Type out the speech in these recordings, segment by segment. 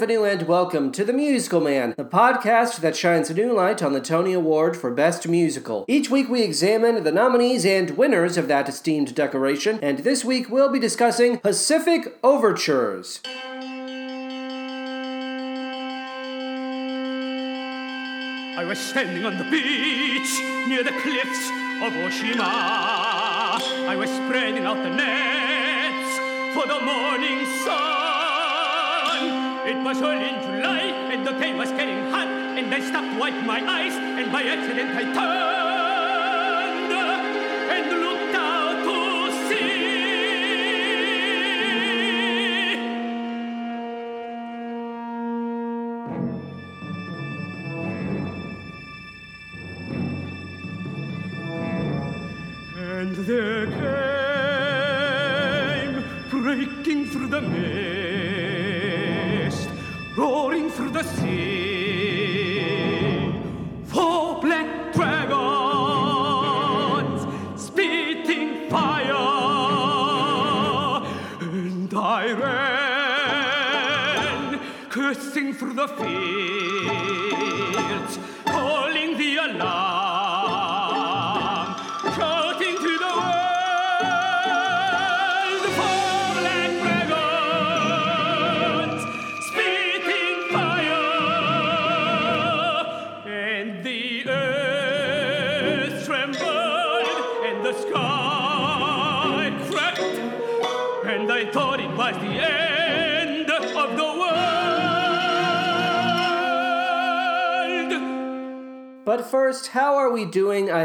And welcome to The Musical Man, the podcast that shines a new light on the Tony Award for Best Musical. Each week we examine the nominees and winners of that esteemed decoration, and this week we'll be discussing Pacific Overtures. I was standing on the beach near the cliffs of Oshima. I was spreading out the nets for the morning sun. It was early in July, and the day was getting hot, and I stopped to wipe my eyes, and by accident I turned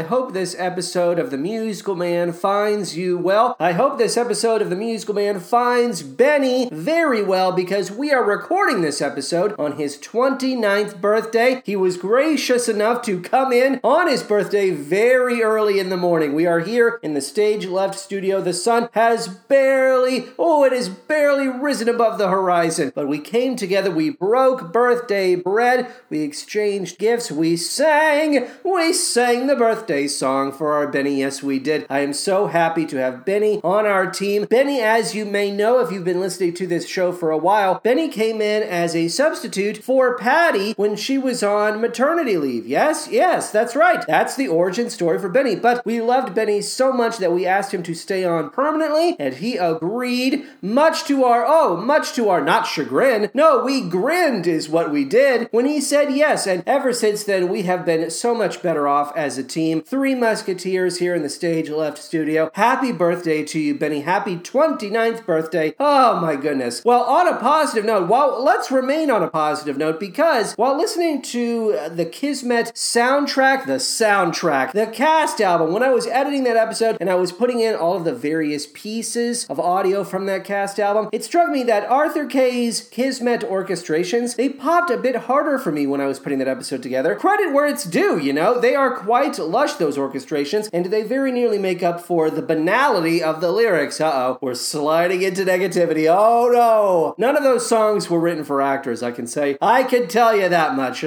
doing? Hope this episode of The Musical Man finds you well. I hope this episode of The Musical Man finds Benny very well because we are recording this episode on his 29th birthday. He was gracious enough to come in on his birthday very early in the morning. We are here in the stage left studio. The sun has barely, oh, it has barely risen above the horizon. But we came together, we broke birthday bread, we exchanged gifts, we sang, we sang the birthday song for our Benny. Yes, we did. I am so happy to have Benny on our team. Benny, as you may know if you've been listening to this show for a while, Benny came in as a substitute for Patty when she was on maternity leave. Yes, yes, that's right. That's the origin story for Benny. But we loved Benny so much that we asked him to stay on permanently, and he agreed, much to our, oh, much to our not chagrin. No, we grinned, is what we did when he said yes. And ever since then, we have been so much better off as a team. Three Musketeers here in the Stage Left studio. Happy birthday to you, Benny. Happy 29th birthday. Oh my goodness. Well, on a positive note, well, let's remain on a positive note because while listening to the Kismet soundtrack, the soundtrack, the cast album, when I was editing that episode and I was putting in all of the various pieces of audio from that cast album, it struck me that Arthur Kay's Kismet orchestrations, they popped a bit harder for me when I was putting that episode together. Credit where it's due, you know. They are quite lush, those orchestrations, and they very nearly make up for the banality of the lyrics. Uh oh, we're sliding into negativity. Oh no! None of those songs were written for actors, I can say. I can tell you that much.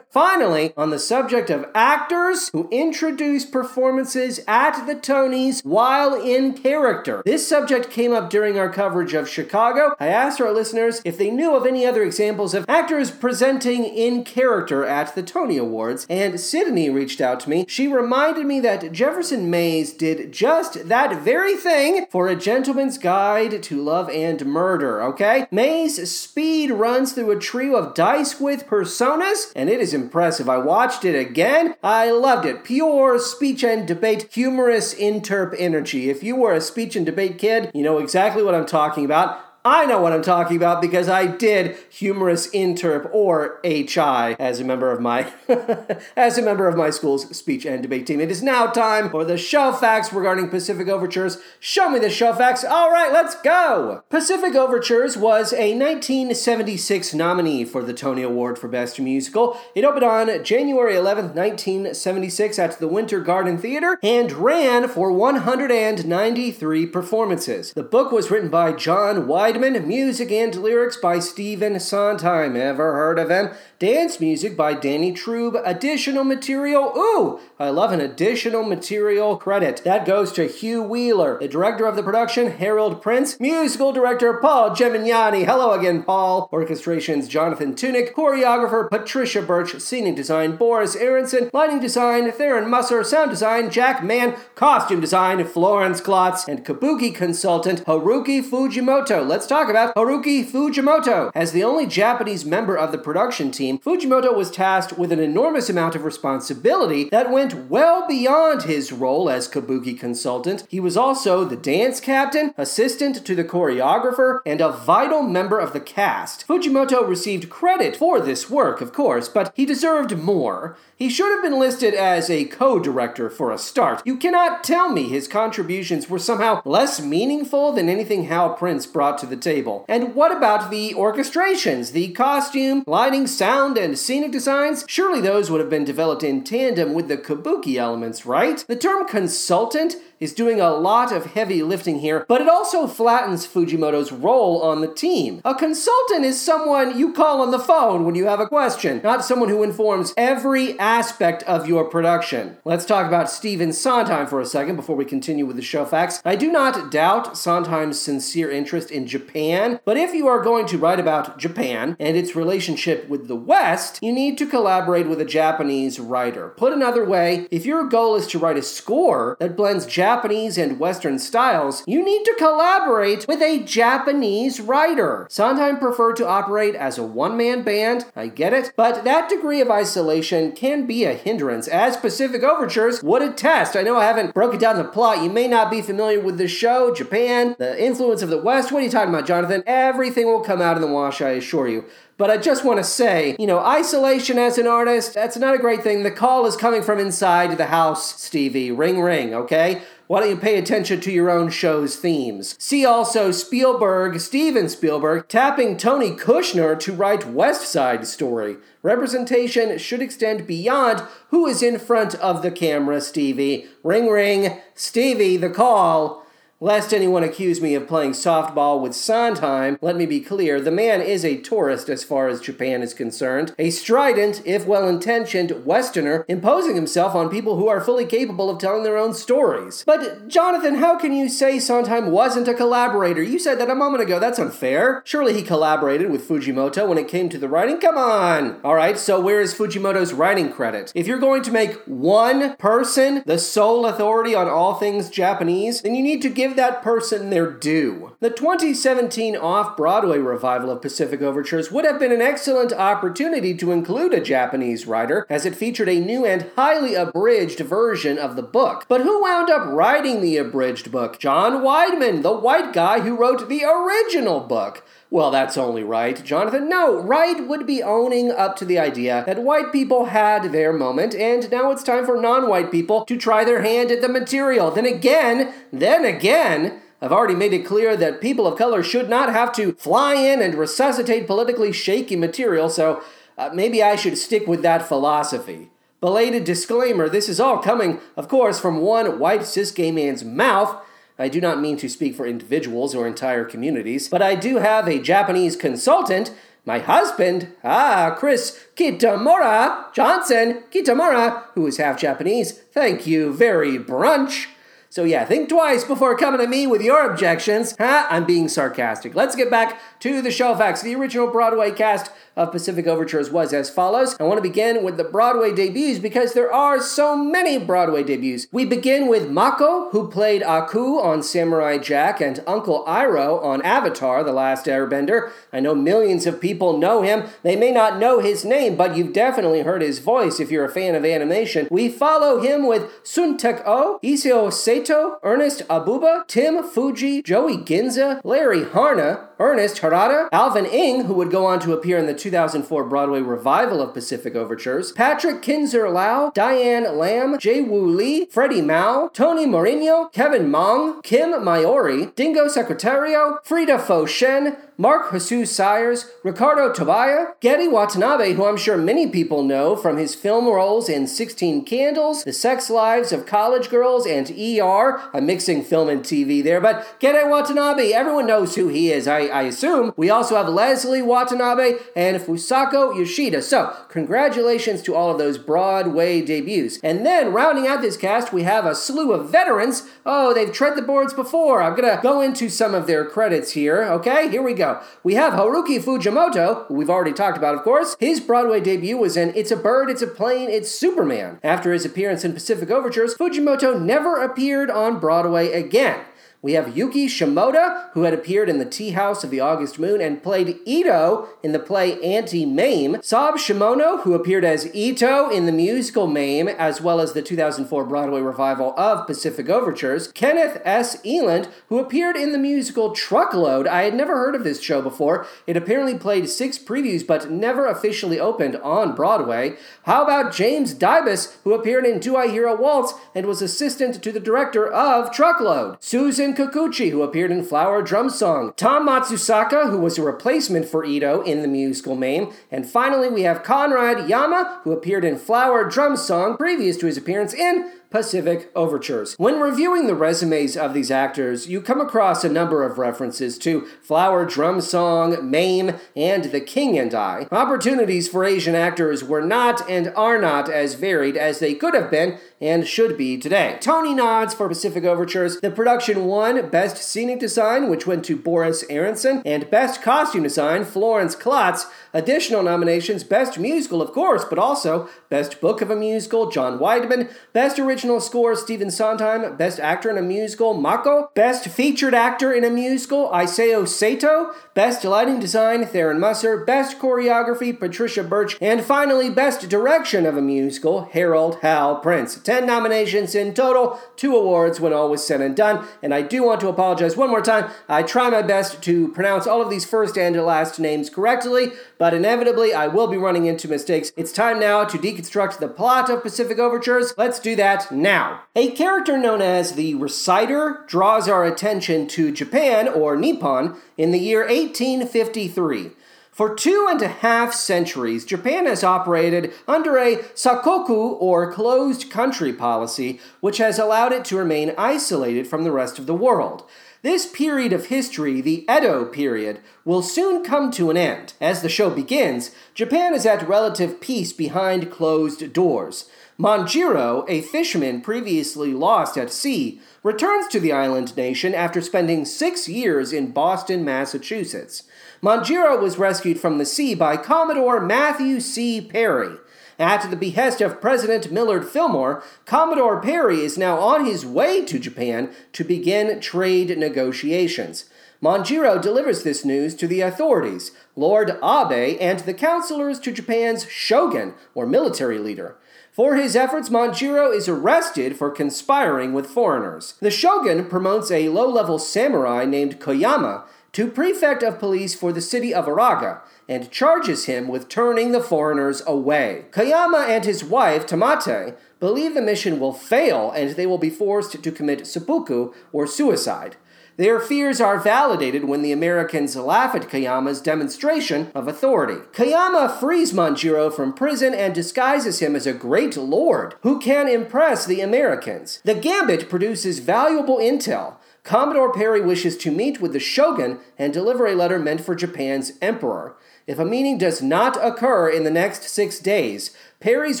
Finally, on the subject of actors who introduce performances at the Tonys while in character. This subject came up during our coverage of Chicago. I asked our listeners if they knew of any other examples of actors presenting in character at the Tony Awards, and Sydney reached out to me. She reminded me that Jefferson Mays did just that very thing for A Gentleman's Guide to Love and Murder, okay? Mays' speed runs through a trio of D'Ysquith personas, and it is impressive. I watched it again. I loved it. Pure speech and debate, humorous interp energy. If you were a speech and debate kid, you know exactly what I'm talking about. I know what I'm talking about because I did humorous interp or HI as a member of my as a member of my school's speech and debate team. It is now time for the show facts regarding Pacific Overtures. Show me the show facts. All right, let's go. Pacific Overtures was a 1976 nominee for the Tony Award for Best Musical. It opened on January 11th, 1976 at the Winter Garden Theater and ran for 193 performances. The book was written by John Weiss Weidman, music and lyrics by Stephen Sondheim. Ever heard of him? Dance music by Danny Troob. Additional material. Ooh, I love an additional material credit. That goes to Hugh Wheeler. The director of the production, Harold Prince. Musical director, Paul Gemignani. Hello again, Paul. Orchestrations, Jonathan Tunick. Choreographer, Patricia Birch. Scenic design, Boris Aronson. Lighting design, Tharon Musser. Sound design, Jack Mann. Costume design, Florence Klotz. And kabuki consultant, Haruki Fujimoto. Let's talk about Haruki Fujimoto. As the only Japanese member of the production team, team, Fujimoto was tasked with an enormous amount of responsibility that went well beyond his role as kabuki consultant. He was also the dance captain, assistant to the choreographer, and a vital member of the cast. Fujimoto received credit for this work, of course, but he deserved more. He should have been listed as a co director for a start. You cannot tell me his contributions were somehow less meaningful than anything Hal Prince brought to the table. And what about the orchestrations, the costume, lighting, sound, and scenic designs? Surely those would have been developed in tandem with the kabuki elements, right? The term consultant is doing a lot of heavy lifting here, but it also flattens Fujimoto's role on the team. A consultant is someone you call on the phone when you have a question, not someone who informs every aspect of your production. Let's talk about Stephen Sondheim for a second before we continue with the show facts. I do not doubt Sondheim's sincere interest in Japan, but if you are going to write about Japan and its relationship with the West, you need to collaborate with a Japanese writer. Put another way, if your goal is to write a score that blends Japanese Japanese and Western styles, you need to collaborate with a Japanese writer. Sondheim preferred to operate as a one man band, I get it, but that degree of isolation can be a hindrance, as Pacific Overtures would attest. I know I haven't broken down the plot. You may not be familiar with the show, Japan, the influence of the West. What are you talking about, Jonathan? Everything will come out in the wash, I assure you. But I just want to say, you know, isolation as an artist, that's not a great thing. The call is coming from inside the house, Stevie. Ring, ring, okay? Why don't you pay attention to your own show's themes? See also Spielberg, Steven Spielberg, tapping Tony Kushner to write West Side Story. Representation should extend beyond who is in front of the camera, Stevie. Ring, ring, Stevie, the call. Lest anyone accuse me of playing softball with Sondheim, let me be clear the man is a tourist as far as Japan is concerned. A strident, if well intentioned, Westerner imposing himself on people who are fully capable of telling their own stories. But, Jonathan, how can you say Sondheim wasn't a collaborator? You said that a moment ago. That's unfair. Surely he collaborated with Fujimoto when it came to the writing. Come on! Alright, so where is Fujimoto's writing credit? If you're going to make one person the sole authority on all things Japanese, then you need to give give that person their due. The 2017 off Broadway revival of Pacific Overtures would have been an excellent opportunity to include a Japanese writer, as it featured a new and highly abridged version of the book. But who wound up writing the abridged book? John Weidman, the white guy who wrote the original book. Well, that's only right, Jonathan. No, Wright would be owning up to the idea that white people had their moment, and now it's time for non white people to try their hand at the material. Then again, then again, I've already made it clear that people of color should not have to fly in and resuscitate politically shaky material, so uh, maybe I should stick with that philosophy. Belated disclaimer this is all coming, of course, from one white cis gay man's mouth. I do not mean to speak for individuals or entire communities, but I do have a Japanese consultant, my husband, ah, Chris Kitamura Johnson Kitamura, who is half Japanese. Thank you very brunch. So yeah, think twice before coming to me with your objections. Huh? I'm being sarcastic. Let's get back to the show facts. The original Broadway cast of Pacific Overtures was as follows. I want to begin with the Broadway debuts because there are so many Broadway debuts. We begin with Mako, who played Aku on Samurai Jack and Uncle Iroh on Avatar The Last Airbender. I know millions of people know him. They may not know his name, but you've definitely heard his voice if you're a fan of animation. We follow him with Sun Tek O, Isao Sato, Ernest Abuba, Tim Fuji, Joey Ginza, Larry Hama, Ernest Harada, Alvin Ing, who would go on to appear in the 2004 Broadway revival of Pacific Overtures, Patrick Kinser-Lau, Diane Lam, Jae Woo Lee, Freddie Mao, Tony Marinyo, Kevin Maung, Kim Miyori, Dingo Secretario, Freda Foh Shen, Mark Hsu Syers, Ricardo Tobia, Gedde Watanabe, who I'm sure many people know from his film roles in 16 Candles, The Sex Lives of College Girls, and ER. I'm mixing film and TV there, but Gedde Watanabe, everyone knows who he is, I, I assume. We also have Leslie Watanabe and Fusako Yoshida. So, congratulations to all of those Broadway debuts. And then, rounding out this cast, we have a slew of veterans. Oh, they've tread the boards before. I'm gonna go into some of their credits here, okay? Here we go. We have Haruki Fujimoto, who we've already talked about, of course. His Broadway debut was in It's a Bird, It's a Plane, It's Superman. After his appearance in Pacific Overtures, Fujimoto never appeared on Broadway again. We have Yuki Shimoda, who had appeared in the Tea House of the August Moon and played Ito in the play Auntie Mame. Sab Shimono, who appeared as Ito in the musical Mame, as well as the 2004 Broadway revival of Pacific Overtures. Kenneth S. Eiland, who appeared in the musical Truckload. I had never heard of this show before. It apparently played six previews but never officially opened on Broadway. How about James Dybas, who appeared in Do I Hear a Waltz and was assistant to the director of Truckload? Susan Kikuchi, who appeared in Flower Drum Song, Tom Matsusaka, who was a replacement for Ito in the musical Mame, and finally we have Conrad Yama, who appeared in Flower Drum Song previous to his appearance in Pacific Overtures. When reviewing the resumes of these actors, you come across a number of references to Flower Drum Song, Mame, and The King and I. Opportunities for Asian actors were not and are not as varied as they could have been and should be today. Tony nods for Pacific Overtures. The production won Best Scenic Design, which went to Boris Aronson, and Best Costume Design, Florence Klotz. Additional nominations Best Musical, of course, but also Best Book of a Musical, John Weidman, Best Original Score, Stephen Sondheim, Best Actor in a Musical, Mako, Best Featured Actor in a Musical, Isao Sato, Best Lighting Design, Tharon Musser, Best Choreography, Patricia Birch, and finally, Best Direction of a Musical, Harold Hal Prince. 10 nominations in total, two awards when all was said and done. And I do want to apologize one more time. I try my best to pronounce all of these first and last names correctly, but inevitably I will be running into mistakes. It's time now to deconstruct the plot of Pacific Overtures. Let's do that now. A character known as the Reciter draws our attention to Japan, or Nippon, in the year 1853. For two and a half centuries, Japan has operated under a sakoku or closed country policy, which has allowed it to remain isolated from the rest of the world. This period of history, the Edo period, will soon come to an end. As the show begins, Japan is at relative peace behind closed doors. Manjiro, a fisherman previously lost at sea, returns to the island nation after spending six years in Boston, Massachusetts. Manjiro was rescued from the sea by Commodore Matthew C. Perry. At the behest of President Millard Fillmore, Commodore Perry is now on his way to Japan to begin trade negotiations. Manjiro delivers this news to the authorities, Lord Abe, and the counselors to Japan's shogun, or military leader. For his efforts, Manjiro is arrested for conspiring with foreigners. The shogun promotes a low level samurai named Kayama to prefect of police for the city of Uraga and charges him with turning the foreigners away. Kayama and his wife, Tamate, believe the mission will fail and they will be forced to commit seppuku or suicide. Their fears are validated when the Americans laugh at Kayama's demonstration of authority. Kayama frees Manjiro from prison and disguises him as a great lord who can impress the Americans. The gambit produces valuable intel Commodore Perry wishes to meet with the shogun and deliver a letter meant for Japan's emperor. If a meeting does not occur in the next six days, Perry's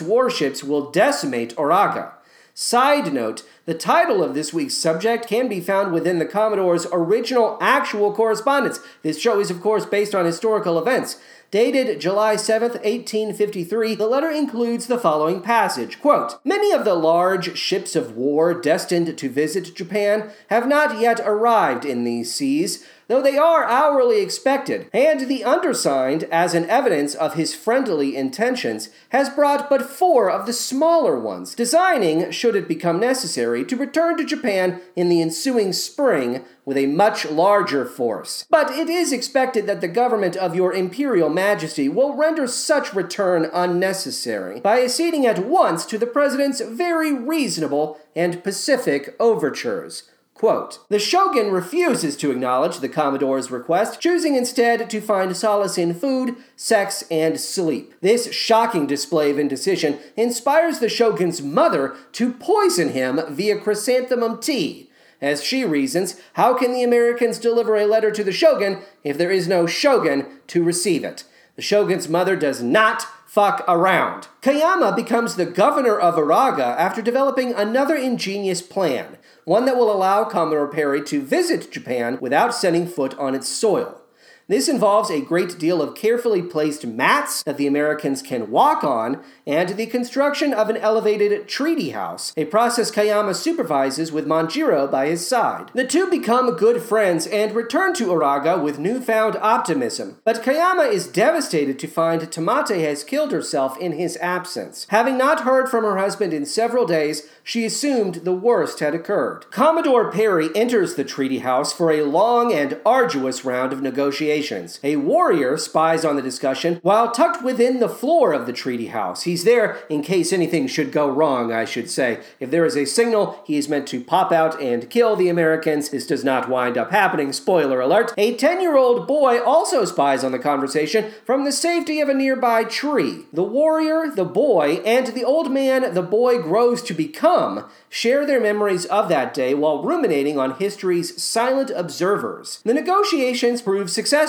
warships will decimate Uraga. Side note the title of this week's subject can be found within the Commodore's original actual correspondence. This show is, of course, based on historical events. Dated July 7, 1853, the letter includes the following passage. Quote, Many of the large ships of war destined to visit Japan have not yet arrived in these seas, though they are hourly expected, and the undersigned, as an evidence of his friendly intentions, has brought but four of the smaller ones, designing, should it become necessary, to return to Japan in the ensuing spring with a much larger force. But it is expected that the government of your imperial majesty will render such return unnecessary by acceding at once to the president's very reasonable and pacific overtures. Quote, the shogun refuses to acknowledge the Commodore's request, choosing instead to find solace in food, sex, and sleep. This shocking display of indecision inspires the shogun's mother to poison him via chrysanthemum tea. As she reasons, how can the Americans deliver a letter to the shogun if there is no shogun to receive it? The shogun's mother does not fuck around. Kayama becomes the governor of Uraga after developing another ingenious plan, one that will allow Commodore Perry to visit Japan without setting foot on its soil. This involves a great deal of carefully placed mats that the Americans can walk on and the construction of an elevated treaty house, a process Kayama supervises with Manjiro by his side. The two become good friends and return to Uraga with newfound optimism. But Kayama is devastated to find Tamate has killed herself in his absence. Having not heard from her husband in several days, she assumed the worst had occurred. Commodore Perry enters the treaty house for a long and arduous round of negotiations. A warrior spies on the discussion while tucked within the floor of the treaty house. He's there in case anything should go wrong, I should say. If there is a signal, he is meant to pop out and kill the Americans. This does not wind up happening, spoiler alert. A 10 year old boy also spies on the conversation from the safety of a nearby tree. The warrior, the boy, and the old man the boy grows to become share their memories of that day while ruminating on history's silent observers. The negotiations prove successful.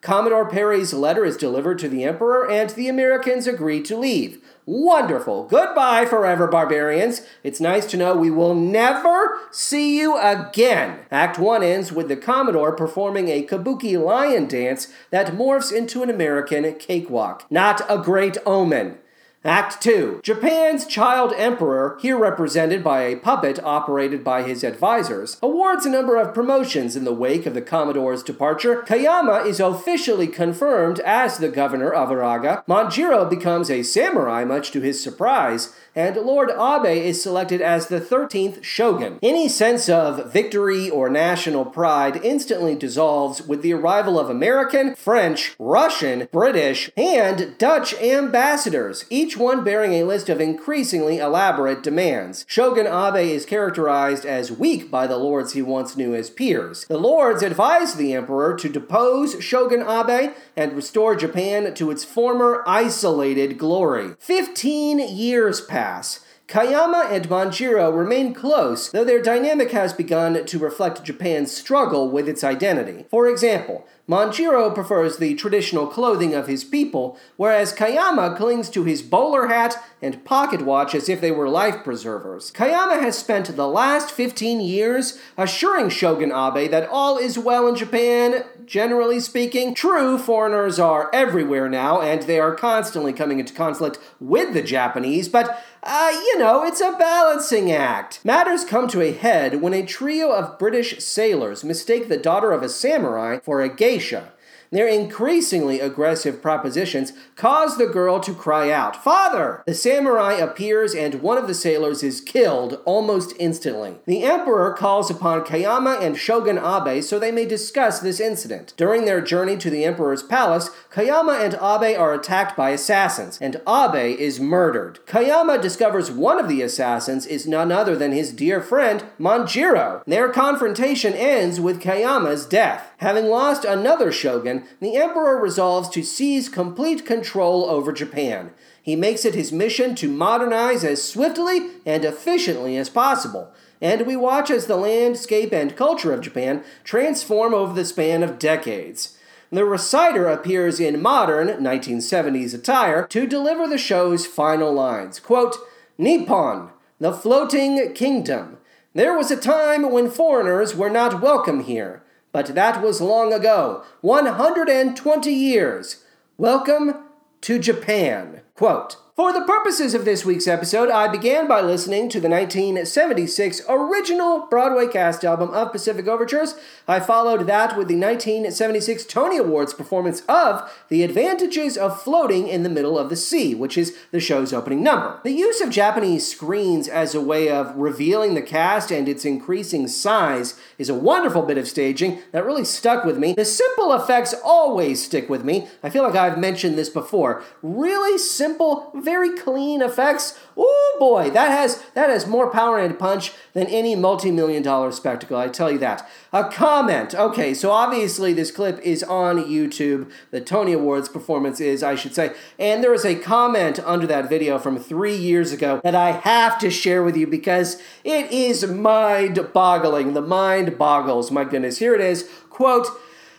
Commodore Perry's letter is delivered to the Emperor, and the Americans agree to leave. Wonderful. Goodbye forever, barbarians. It's nice to know we will never see you again. Act 1 ends with the Commodore performing a kabuki lion dance that morphs into an American cakewalk. Not a great omen. Act 2. Japan's child emperor, here represented by a puppet operated by his advisors, awards a number of promotions in the wake of the Commodore's departure. Kayama is officially confirmed as the governor of Uraga. Manjiro becomes a samurai, much to his surprise, and Lord Abe is selected as the 13th shogun. Any sense of victory or national pride instantly dissolves with the arrival of American, French, Russian, British, and Dutch ambassadors, each one bearing a list of increasingly elaborate demands. Shogun Abe is characterized as weak by the lords he once knew as peers. The lords advised the emperor to depose Shogun Abe and restore Japan to its former isolated glory. Fifteen years pass pass. Kayama and Manjiro remain close, though their dynamic has begun to reflect Japan's struggle with its identity. For example, Manjiro prefers the traditional clothing of his people, whereas Kayama clings to his bowler hat and pocket watch as if they were life preservers. Kayama has spent the last 15 years assuring Shogun Abe that all is well in Japan, generally speaking. True, foreigners are everywhere now, and they are constantly coming into conflict with the Japanese, but uh, you know, it's a balancing act. Matters come to a head when a trio of British sailors mistake the daughter of a samurai for a geisha. Their increasingly aggressive propositions cause the girl to cry out, Father! The samurai appears and one of the sailors is killed almost instantly. The emperor calls upon Kayama and Shogun Abe so they may discuss this incident. During their journey to the emperor's palace, Kayama and Abe are attacked by assassins, and Abe is murdered. Kayama discovers one of the assassins is none other than his dear friend, Manjiro. Their confrontation ends with Kayama's death. Having lost another shogun, the emperor resolves to seize complete control over Japan. He makes it his mission to modernize as swiftly and efficiently as possible. And we watch as the landscape and culture of Japan transform over the span of decades. The reciter appears in modern 1970s attire to deliver the show's final lines. Quote, Nippon, the floating kingdom. There was a time when foreigners were not welcome here. But that was long ago 120 years. Welcome to Japan. Quote for the purposes of this week's episode, I began by listening to the 1976 original Broadway cast album of Pacific Overtures. I followed that with the 1976 Tony Awards performance of The Advantages of Floating in the Middle of the Sea, which is the show's opening number. The use of Japanese screens as a way of revealing the cast and its increasing size is a wonderful bit of staging that really stuck with me. The simple effects always stick with me. I feel like I've mentioned this before. Really simple, very clean effects. Oh boy, that has that has more power and punch than any multi-million dollar spectacle. I tell you that. A comment. Okay, so obviously this clip is on YouTube. The Tony Awards performance is, I should say, and there is a comment under that video from three years ago that I have to share with you because it is mind-boggling. The mind boggles. My goodness, here it is. Quote.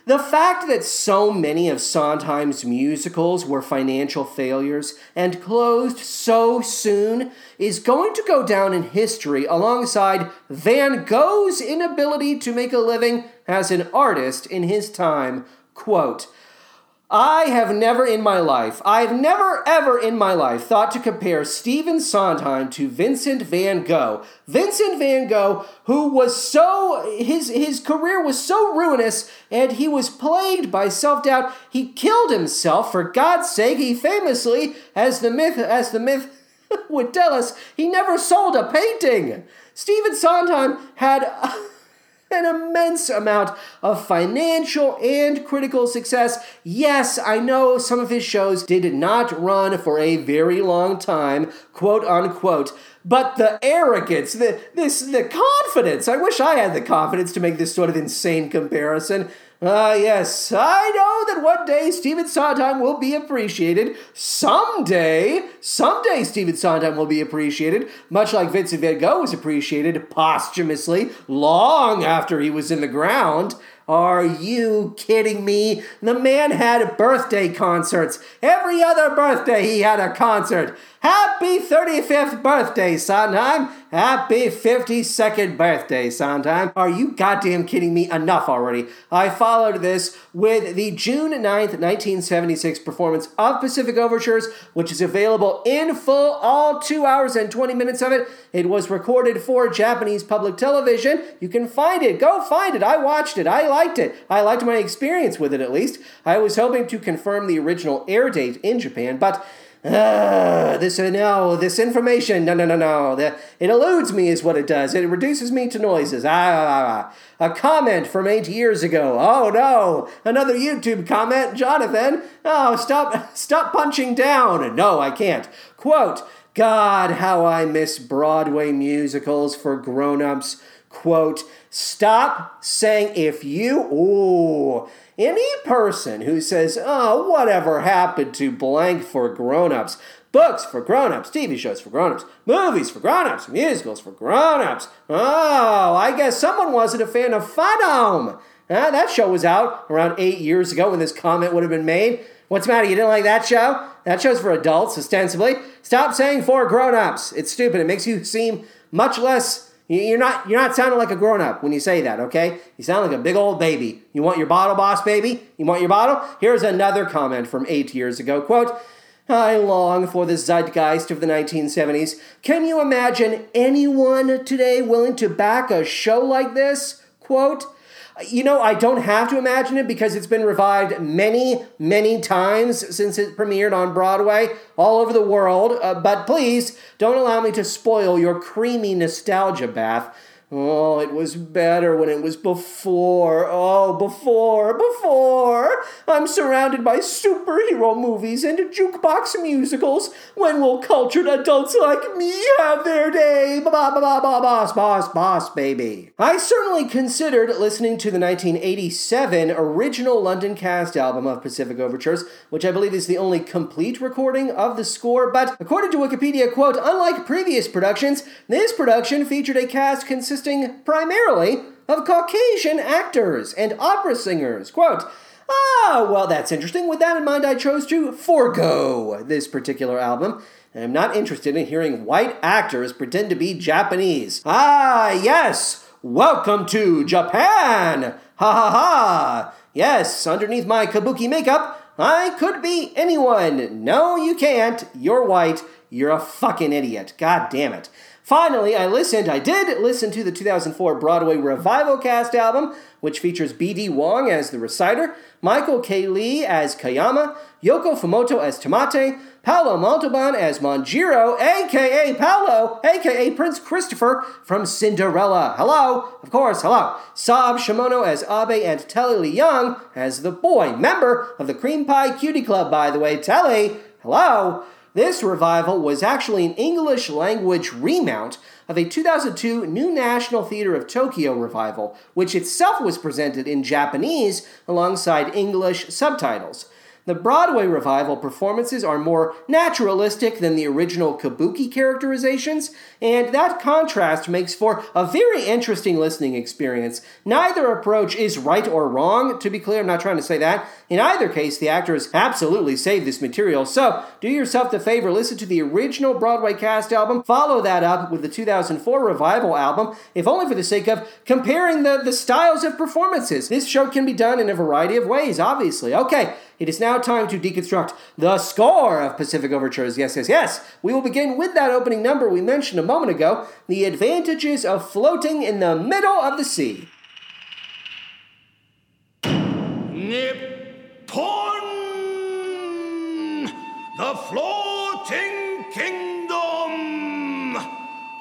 The fact that so many of Sondheim's musicals were financial failures and closed so soon is going to go down in history alongside Van Gogh's inability to make a living as an artist in his time. Quote, I have never in my life, I've never ever in my life thought to compare Stephen Sondheim to Vincent van Gogh. Vincent van Gogh, who was so, his, his career was so ruinous and he was plagued by self doubt, he killed himself for God's sake. He famously, as the myth, as the myth would tell us, he never sold a painting. Stephen Sondheim had an immense amount of financial and critical success. Yes, I know some of his shows did not run for a very long time, quote unquote. But the arrogance, the this the confidence. I wish I had the confidence to make this sort of insane comparison. Ah, uh, yes, I know that one day Stephen Sondheim will be appreciated. Someday, someday Stephen Sondheim will be appreciated, much like Vincent van Gogh was appreciated posthumously long after he was in the ground. Are you kidding me? The man had birthday concerts. Every other birthday he had a concert. Happy 35th birthday, Sondheim. Happy 52nd birthday, Sondheim. Are you goddamn kidding me? Enough already. I followed this with the June 9th, 1976 performance of Pacific Overtures, which is available in full, all two hours and 20 minutes of it. It was recorded for Japanese public television. You can find it. Go find it. I watched it. I liked it. I liked my experience with it at least. I was hoping to confirm the original air date in Japan, but this uh, no, this information, no, no, no, no. The, it eludes me, is what it does. It reduces me to noises. Ah, ah, ah, a comment from eight years ago. Oh no, another YouTube comment, Jonathan. Oh, stop, stop punching down. No, I can't. Quote. God, how I miss Broadway musicals for grown-ups. Quote, stop saying if you, ooh, any person who says, oh, whatever happened to blank for grown-ups, books for grown-ups, TV shows for grown-ups, movies for grown-ups, musicals for grown-ups. Oh, I guess someone wasn't a fan of Fun Home. Uh, that show was out around eight years ago when this comment would have been made. What's the matter? You didn't like that show? That show's for adults, ostensibly. Stop saying for grown-ups. It's stupid. It makes you seem much less you're not you're not sounding like a grown up when you say that, okay? You sound like a big old baby. You want your bottle, boss baby? You want your bottle? Here's another comment from eight years ago. Quote, I long for the zeitgeist of the 1970s. Can you imagine anyone today willing to back a show like this? Quote, you know, I don't have to imagine it because it's been revived many, many times since it premiered on Broadway all over the world. Uh, but please don't allow me to spoil your creamy nostalgia bath Oh, it was better when it was before. Oh, before, before. I'm surrounded by superhero movies and jukebox musicals. When will cultured adults like me have their day? Ba ba ba ba ba boss, boss, boss, baby. I certainly considered listening to the 1987 original London cast album of Pacific Overtures, which I believe is the only complete recording of the score, but according to Wikipedia, quote, unlike previous productions, this production featured a cast consisting consisting primarily of Caucasian actors and opera singers. Quote, Ah, well, that's interesting. With that in mind, I chose to forego this particular album. I'm not interested in hearing white actors pretend to be Japanese. Ah, yes! Welcome to Japan! Ha ha ha! Yes, underneath my kabuki makeup, I could be anyone. No, you can't. You're white. You're a fucking idiot. God damn it. Finally, I listened, I did listen to the 2004 Broadway Revival Cast album, which features B.D. Wong as the reciter, Michael K. Lee as Kayama, Yoko Fumoto as Tamate, Paolo Montalban as Manjiro, aka Paolo, aka Prince Christopher from Cinderella. Hello, of course, hello. Sab Shimono as Abe and Telly Leung as the boy, member of the Cream Pie Cutie Club, by the way. Telly, hello. This revival was actually an English language remount of a 2002 New National Theatre of Tokyo revival, which itself was presented in Japanese alongside English subtitles. The Broadway revival performances are more naturalistic than the original kabuki characterizations, and that contrast makes for a very interesting listening experience. Neither approach is right or wrong, to be clear, I'm not trying to say that. In either case, the actors absolutely saved this material, so do yourself the favor, listen to the original Broadway cast album, follow that up with the 2004 revival album, if only for the sake of comparing the, the styles of performances. This show can be done in a variety of ways, obviously. Okay, it is now time to deconstruct the score of Pacific Overtures. Yes, yes, yes. We will begin with that opening number we mentioned a moment ago the advantages of floating in the middle of the sea. Nippon, the floating kingdom,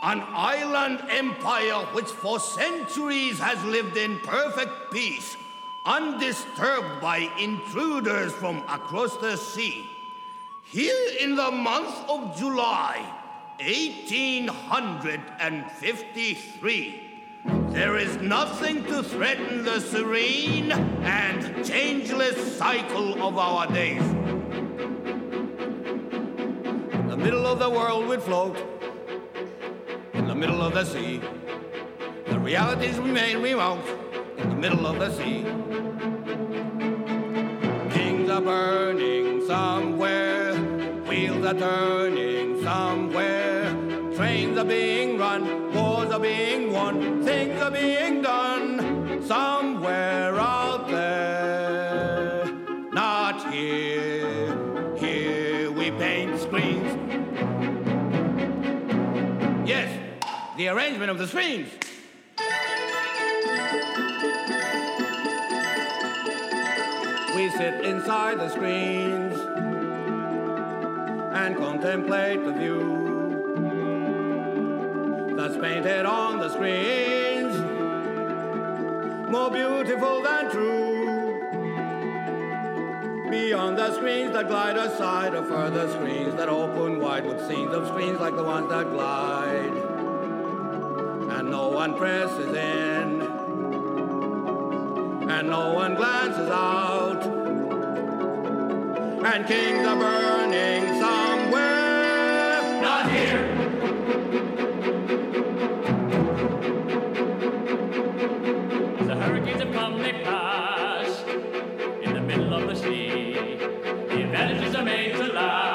an island empire which for centuries has lived in perfect peace, undisturbed by intruders from across the sea. Here in the month of July, 1853, there is nothing to threaten the serene and changeless cycle of our days. In the middle of the world we'd float, in the middle of the sea. The realities remain remote, in the middle of the sea. Burning somewhere, wheels are turning somewhere, trains are being run, wars are being won, things are being done somewhere out there. Not here, here we paint screens. Yes, the arrangement of the screens. Inside the screens and contemplate the view that's painted on the screens, more beautiful than true. Beyond the screens that glide aside are further screens that open wide with scenes of screens like the ones that glide. And no one presses in, and no one glances out. And kings are burning somewhere, not here. The hurricanes have come, they pass in the middle of the sea. The advantages are made to last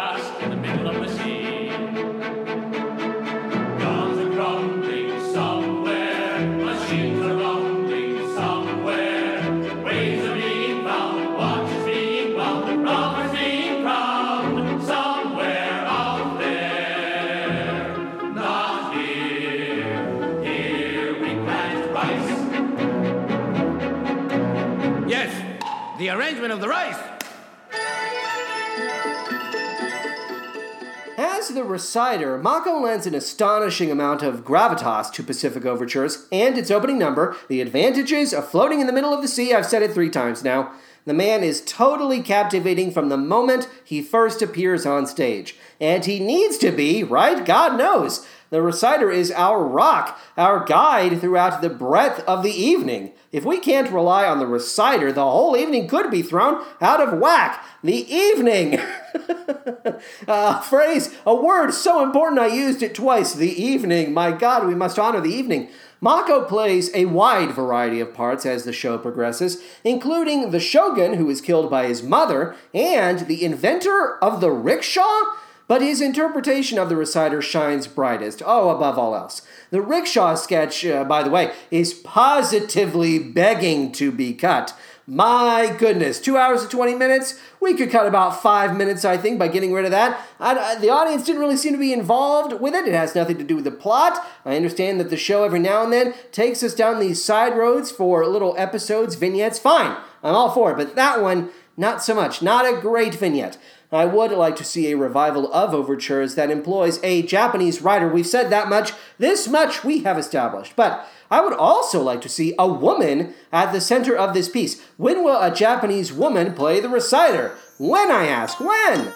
As the reciter, Mako lends an astonishing amount of gravitas to Pacific Overtures and its opening number, The Advantages of Floating in the Middle of the Sea. I've said it three times now. The man is totally captivating from the moment he first appears on stage. And he needs to be, right? God knows. The reciter is our rock, our guide throughout the breadth of the evening. If we can't rely on the reciter, the whole evening could be thrown out of whack. The evening! a phrase, a word so important I used it twice. The evening. My God, we must honor the evening. Mako plays a wide variety of parts as the show progresses, including the shogun who is killed by his mother and the inventor of the rickshaw. But his interpretation of the reciter shines brightest, oh, above all else. The rickshaw sketch, uh, by the way, is positively begging to be cut. My goodness, two hours and 20 minutes? We could cut about five minutes, I think, by getting rid of that. I, I- the audience didn't really seem to be involved with it. It has nothing to do with the plot. I understand that the show every now and then takes us down these side roads for little episodes, vignettes. Fine, I'm all for it. But that one, not so much. Not a great vignette. I would like to see a revival of overtures that employs a Japanese writer. We've said that much. This much we have established. But I would also like to see a woman at the center of this piece. When will a Japanese woman play the reciter? When, I ask, when?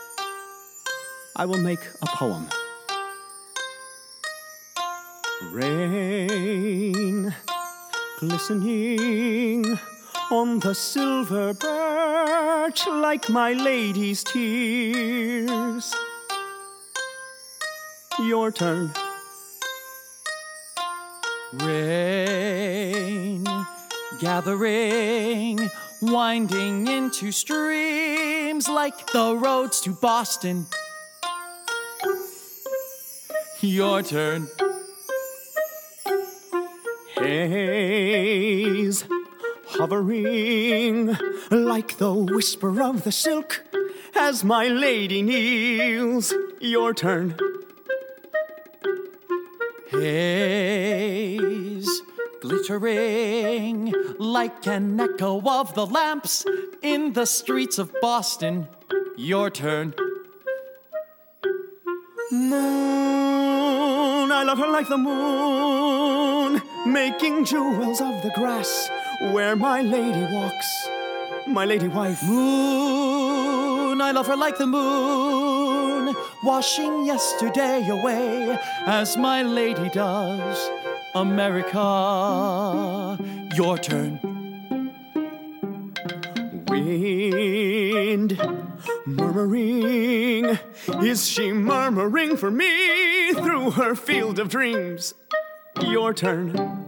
I will make a poem. Rain glistening on the silver birch like my lady's tears. Your turn. Rain gathering, winding into streams like the roads to Boston. Your turn. Haze hovering like the whisper of the silk as my lady kneels. Your turn. Haze glittering like an echo of the lamps in the streets of Boston. Your turn. Moon, I love her like the moon, making jewels of the grass where my lady walks, my lady wife. Moon, I love her like the moon, washing yesterday away as my lady does. America, your turn. Wind murmuring, is she murmuring for me through her field of dreams? Your turn.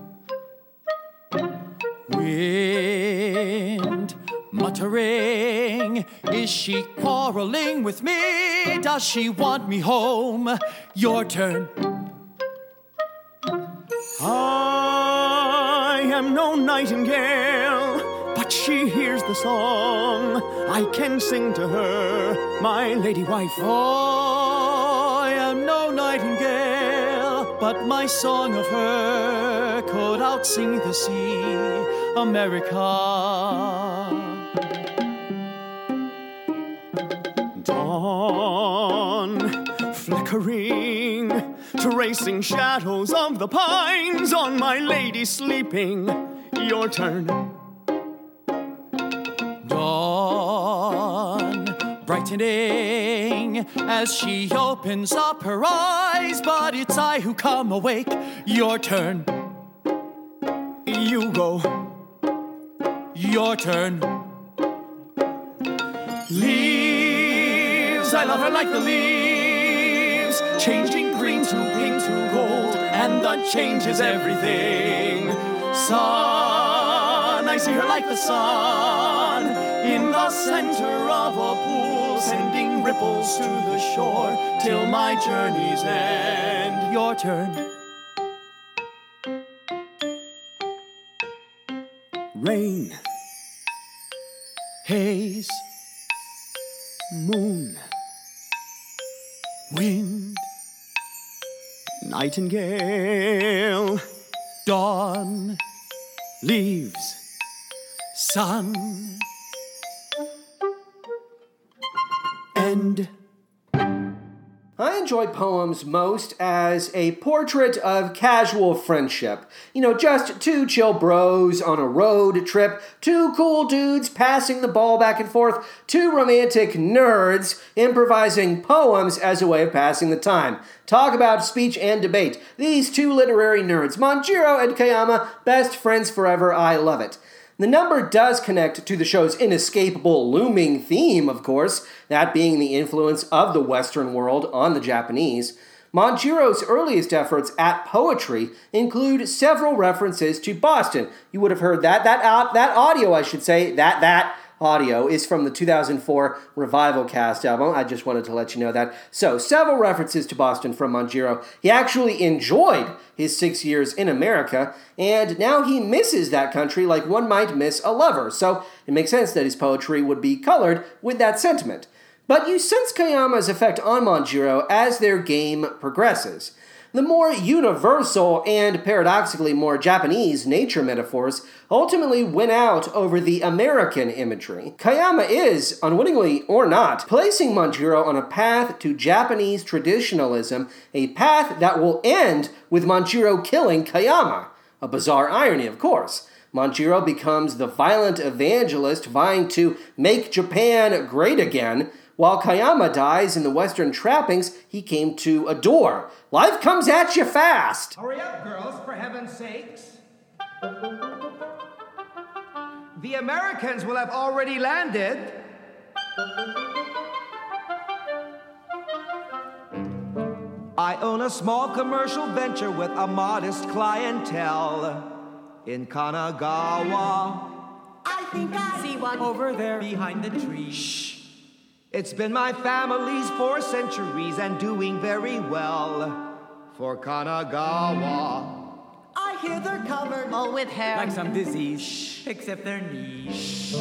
Wind muttering, is she quarreling with me? Does she want me home? Your turn. I am no nightingale, but she hears the song. I can sing to her, my lady wife. Nightingale, but my song of her could outsing the sea, America. Dawn flickering, tracing shadows of the pines on my lady sleeping. Your turn. Brightening as she opens up her eyes, but it's I who come awake. Your turn, You go. your turn. Leaves, I love her like the leaves, changing green to pink to gold, and the change is everything. Sun, I see her like the sun, in the center of a pool, sending ripples to the shore till my journey's end. Your turn. Rain, Haze, moon, wind, nightingale, dawn, leaves. sun. End. I enjoy poems most as a portrait of casual friendship. You know, just two chill bros on a road trip, two cool dudes passing the ball back and forth, two romantic nerds improvising poems as a way of passing the time. Talk about speech and debate. These two literary nerds, Manjiro and Kayama, best friends forever. I love it. The number does connect to the show's inescapable looming theme, of course, that being the influence of the Western world on the Japanese. Manjiro's earliest efforts at poetry include several references to Boston. You would have heard that. That, out, that audio, I should say, that, that audio is from the 2004 Revival Cast album. I just wanted to let you know that. So, several references to Boston from Manjiro. He actually enjoyed his six years in America, and now he misses that country like one might miss a lover. So, it makes sense that his poetry would be colored with that sentiment. But you sense Kayama's effect on Manjiro as their game progresses. The more universal and paradoxically more Japanese nature metaphors ultimately win out over the American imagery. Kayama is, unwittingly or not, placing Manjiro on a path to Japanese traditionalism, a path that will end with Manjiro killing Kayama. A bizarre irony, of course. Manjiro becomes the violent evangelist vying to make Japan great again, While Kayama dies in the Western trappings he came to adore. Life comes at you fast. Hurry up, girls, for heaven's sakes. The Americans will have already landed. I own a small commercial venture with a modest clientele in Kanagawa. I think I see one Over there behind the tree. It's been my family's for centuries and doing very well for Kanagawa. I hear they're covered all with hair. Like some disease. Except their knees.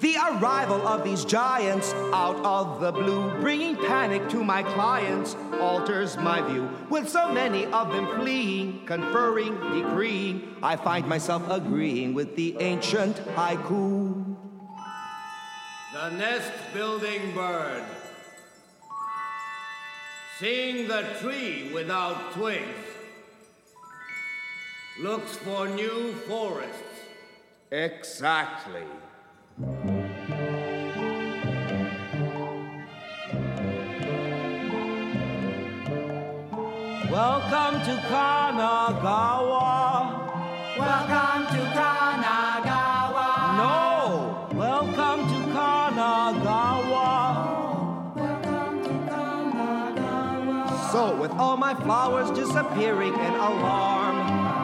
The arrival of these giants out of the blue, bringing panic to my clients, alters my view. With so many of them fleeing, conferring, decreeing, I find myself agreeing with the ancient haiku. The nest building bird. Seeing the tree without twigs. Looks for new forests. Exactly. Welcome to Kanagawa. Welcome to Kanagawa. All my flowers disappearing in alarm,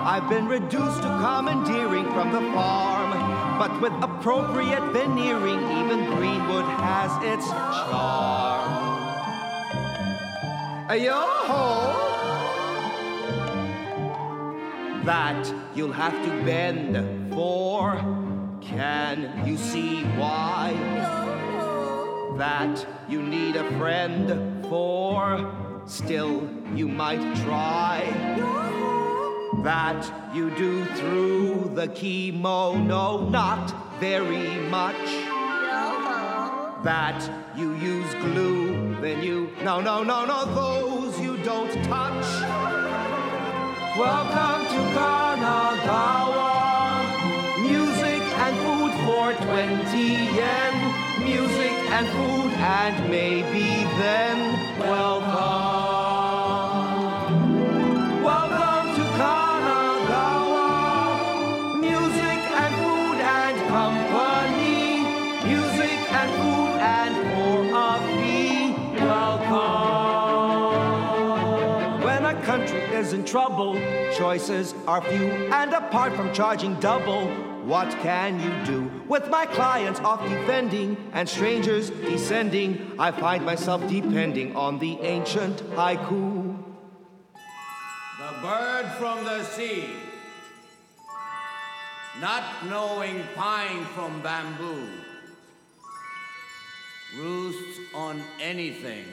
I've been reduced to commandeering from the farm. But with appropriate veneering, even Greenwood has its charm. Ayo ho! That you'll have to bend for. Can you see why? that you need a friend for. Still, you might try. That you do through the kimono, not very much. That you use glue, then you. No, no, no, no, those you don't touch. Welcome to Kanagawa. Music and food for 20 yen. Music and food, and maybe then welcome. Trouble, choices are few, and apart from charging double, what can you do? With my clients off defending and strangers descending, I find myself depending on the ancient haiku. The bird from the sea. Not knowing pine from bamboo. Roosts on anything.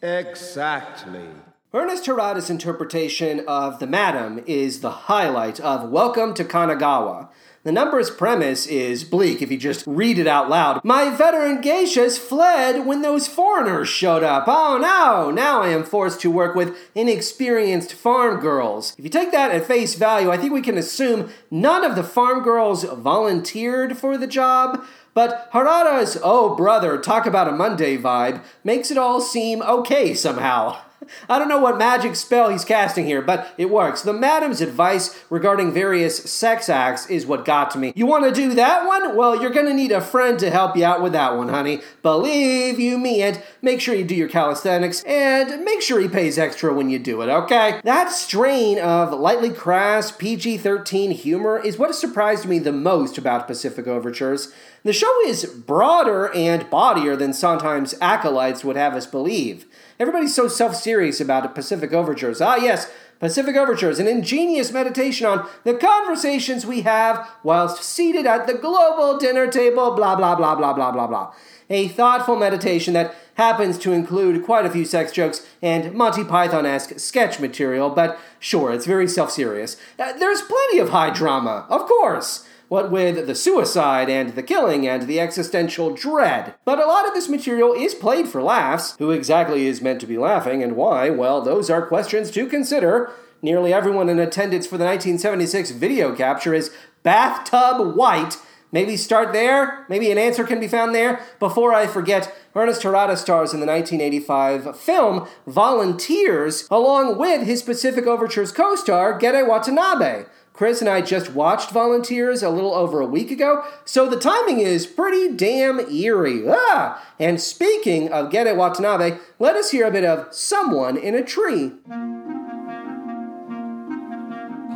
Exactly. Ernest Harada's interpretation of the Madam is the highlight of Welcome to Kanagawa. The number's premise is bleak if you just read it out loud. My veteran geishas fled when those foreigners showed up. Oh no! Now I am forced to work with inexperienced farm girls. If you take that at face value, I think we can assume none of the farm girls volunteered for the job. But Harada's oh brother, talk about a Monday vibe makes it all seem okay somehow. I don't know what magic spell he's casting here, but it works. The madam's advice regarding various sex acts is what got to me. You want to do that one? Well, you're going to need a friend to help you out with that one, honey. Believe you me, and make sure you do your calisthenics, and make sure he pays extra when you do it, okay? That strain of lightly crass PG 13 humor is what surprised me the most about Pacific Overtures. The show is broader and bawdier than sometimes acolytes would have us believe. Everybody's so self serious about Pacific Overtures. Ah, yes, Pacific Overtures, an ingenious meditation on the conversations we have whilst seated at the global dinner table, blah, blah, blah, blah, blah, blah, blah. A thoughtful meditation that happens to include quite a few sex jokes and Monty Python esque sketch material, but sure, it's very self serious. Uh, there's plenty of high drama, of course what with the suicide and the killing and the existential dread. But a lot of this material is played for laughs. Who exactly is meant to be laughing and why? Well, those are questions to consider. Nearly everyone in attendance for the 1976 video capture is bathtub white, Maybe start there. Maybe an answer can be found there. Before I forget, Ernest Harada stars in the 1985 film Volunteers, along with his Pacific Overtures co star, Gedde Watanabe. Chris and I just watched Volunteers a little over a week ago, so the timing is pretty damn eerie. Ah! And speaking of Gedde Watanabe, let us hear a bit of Someone in a Tree.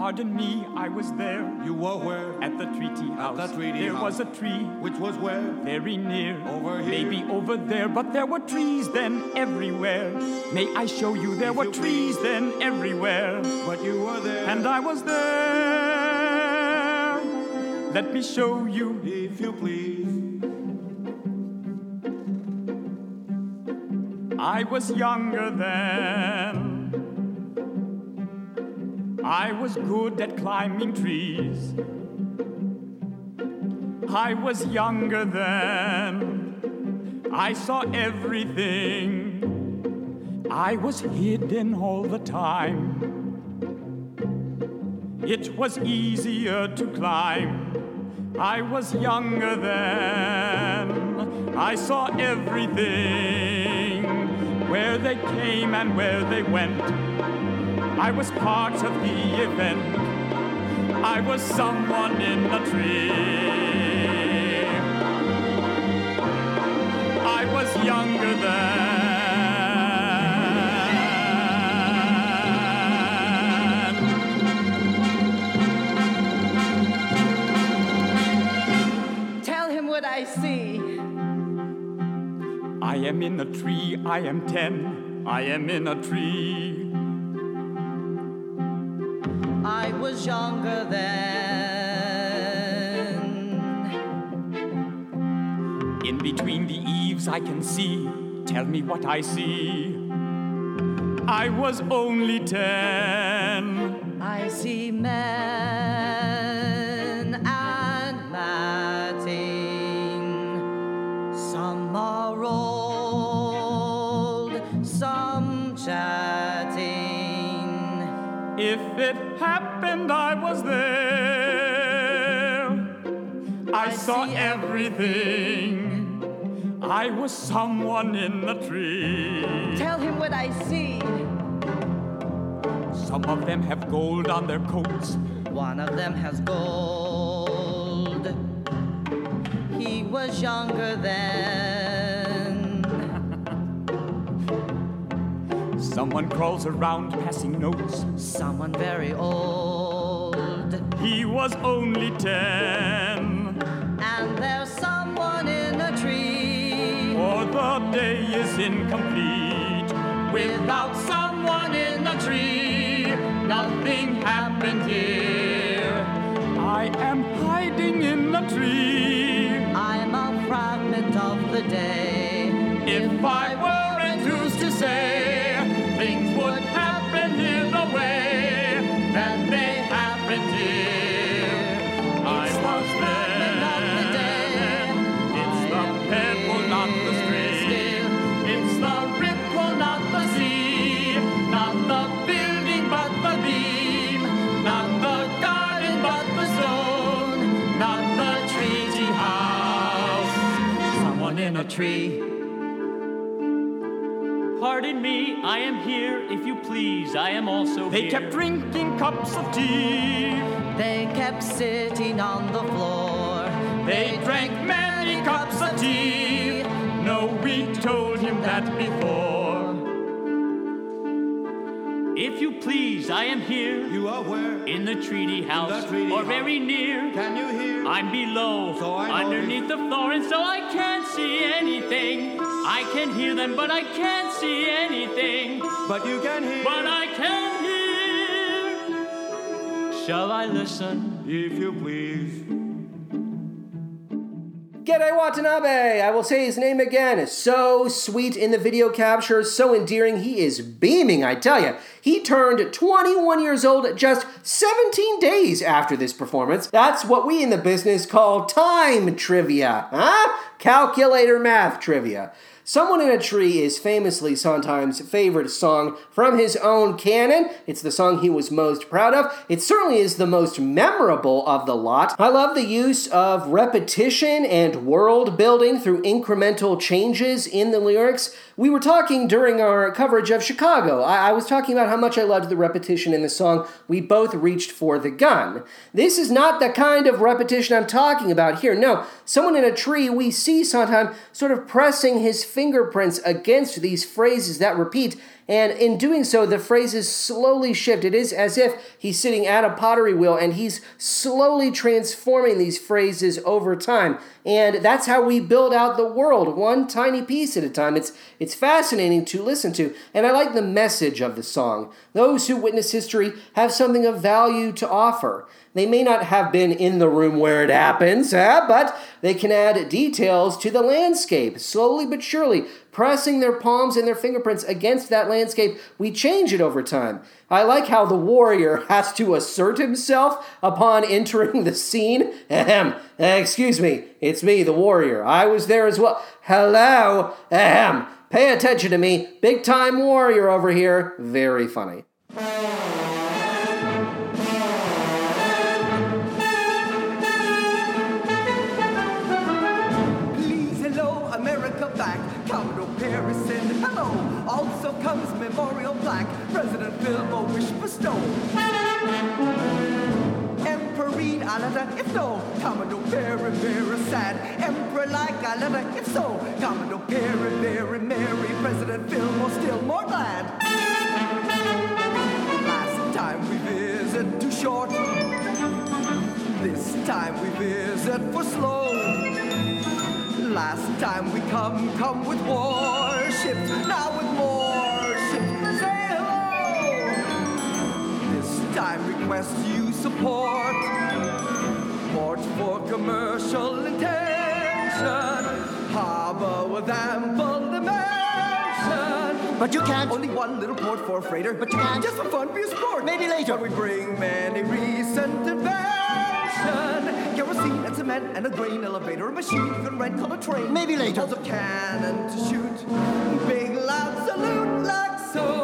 Pardon me, I was there You were where? at the treaty house. the treaty there house. was a tree Which was where? very near. Over here. Maybe over there, but there were trees then everywhere. May I show you there If were you trees please. then everywhere. But you were there. And I was there. Let me show you. if you please. I was younger then. I was good at climbing trees. I was younger then. I saw everything. I was hidden all the time. It was easier to climb. I was younger then. I saw everything. Where they came and where they went. I was part of the event. I was someone in a dream. I was younger then. Tell him what I see. I am in a tree, I am ten. I am in a tree. I can see. Tell me what I see. I was only ten. I see men and matting. Some are old, some chatting. If it happened, I was there. I, I saw see everything. I was someone in a tree. Tell him what I see. Some of them have gold on their coats. One of them has gold. He was younger then. Someone crawls around passing notes. Someone very old. He was only ten. And there's The day is incomplete without someone in the tree. Nothing happened here. I am hiding in the tree. I'm a fragment of the day. If I tree. Pardon me, I am here. If you please, I am also They here. They kept drinking cups of tea. They kept sitting on the floor. They drank many cups of tea. No, we told him that before. If you please, I am here. You are where? In the treaty house, treaty or house. very near. Can you hear? I'm below, So I underneath the floor, and so I can't see anything. I can hear them, but I can't see anything. But you can hear. But I can hear. Shall I listen? If you please. Gedde Watanabe! I will say his name again. So sweet in the video capture, so endearing. He is beaming, I tell you. He turned 21 years old just 17 days after this performance. That's what we in the business call time trivia, huh? Calculator math trivia. Someone in a Tree is famously Sondheim's favorite song from his own canon. It's the song he was most proud of. It certainly is the most memorable of the lot. I love the use of repetition and world building through incremental changes in the lyrics. We were talking during our coverage of Chicago. I, I, was talking about how much I loved the repetition in the song We Both Reached for the Gun. This is not the kind of repetition I'm talking about here. No, someone in a tree, we see Sondheim sort of pressing his fingerprints against these phrases that repeat and in doing so, the phrases slowly shift. It is as if he's sitting at a pottery wheel and he's slowly transforming these phrases over time. And that's how we build out the world, one tiny piece at a time. It's, it's fascinating to listen to. And I like the message of the song. Those who witness history have something of value to offer. They may not have been in the room where it happens, eh, but they can add details to the landscape, slowly but surely, pressing their palms and their fingerprints against that landscape. We change it over time. I like how the warrior has to assert himself upon entering the scene. Ahem. Excuse me, it's me, the warrior. I was there as well. Hello. Ahem. Pay attention to me. Big time warrior over here. Very funny. No. Commodore very, very sad. Emperor like, I letter, if so. Commodore very, very merry. President Fillmore still more glad. Last time we visit too short. This time we visit for slow. Last time we come, come with warships. Now with more. time request you support. Port for commercial intention. Harbor with ample dimension. But you can't. Only one little port for a freighter. But you can't. Just for fun, be a sport. Maybe later. But we bring many recent invention. Kerosene and cement and a grain elevator. A machine you can rent called a train. Maybe later. Also cannon to shoot. Big loud salute like so.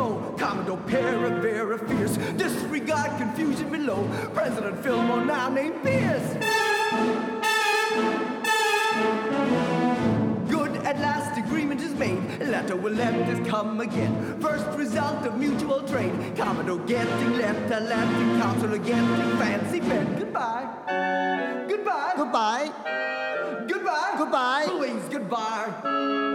No, Commodore Pereira fierce. Disregard confusion below. President Fillmore now named Pierce. Good at last agreement is made. Letter will let this come again. First result of mutual trade. Commodore getting left, Atlantic Council getting fancy bed. Goodbye. Goodbye. Goodbye. Goodbye. Goodbye. Please, goodbye.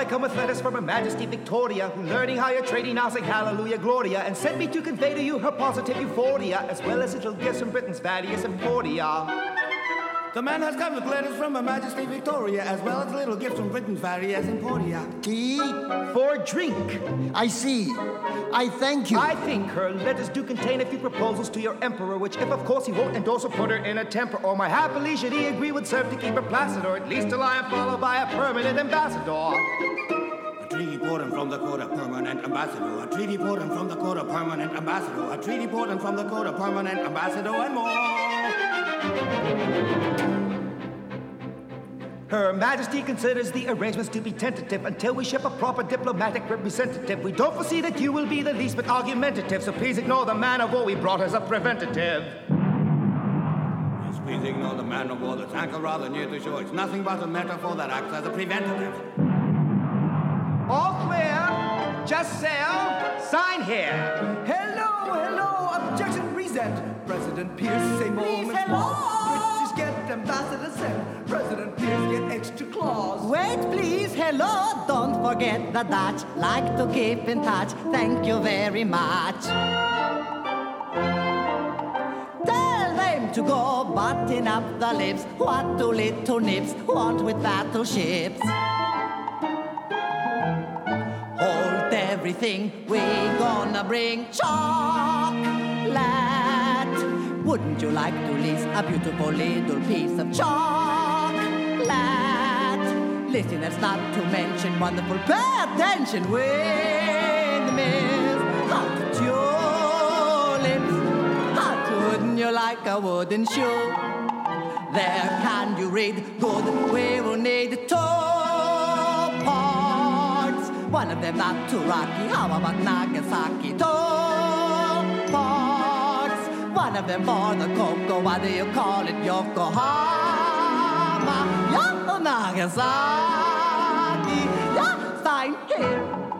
I come with letters from Her Majesty Victoria, who learning how you're trading now sing Hallelujah Gloria, and sent me to convey to you her positive euphoria, as well as little gifts from Britain's various emporia. The man has come with letters from Her Majesty Victoria, as well as little gifts from Britain's various emporia. Tea? For drink. I see. I thank you. I think her letters do contain a few proposals to your emperor, which, if of course he won't endorse or put her in a temper, or my happily should he agree would serve to keep her placid, or at least till I am followed by a permanent ambassador. Treaty pardon from of permanent ambassador. A treaty pardon from the of permanent ambassador. A treaty pardon from the of permanent ambassador and more. Her Majesty considers the arrangements to be tentative until we ship a proper diplomatic representative. We don't foresee that you will be the least bit argumentative, so please ignore the man of war we brought as a preventative. Yes, please ignore the man of war that's anchored rather near the shore. It's nothing but a metaphor that acts as a preventative. All clear. Just sail. Sign here. Hello, hello. Objection reset. President Pierce, same moment. hello. British get ambassador sent. President Pierce get extra clause. Wait, please, hello. Don't forget the Dutch like to keep in touch. Thank you very much. Tell them to go button up the lips. What do little nips want with battleships? Everything, we gonna bring chocolate. Wouldn't you like to lease a beautiful little piece of chocolate? Dizziness not to mention wonderful. Pay attention mist hot tulips. Hot wouldn't you like a wooden shoe? There can you read good. We will need parts. One of them not too rocky. How about Nagasaki? Two. One of them for the cocoa. Why do you call it Yokohama? Yoko Nagasaki. Yeah, sign here.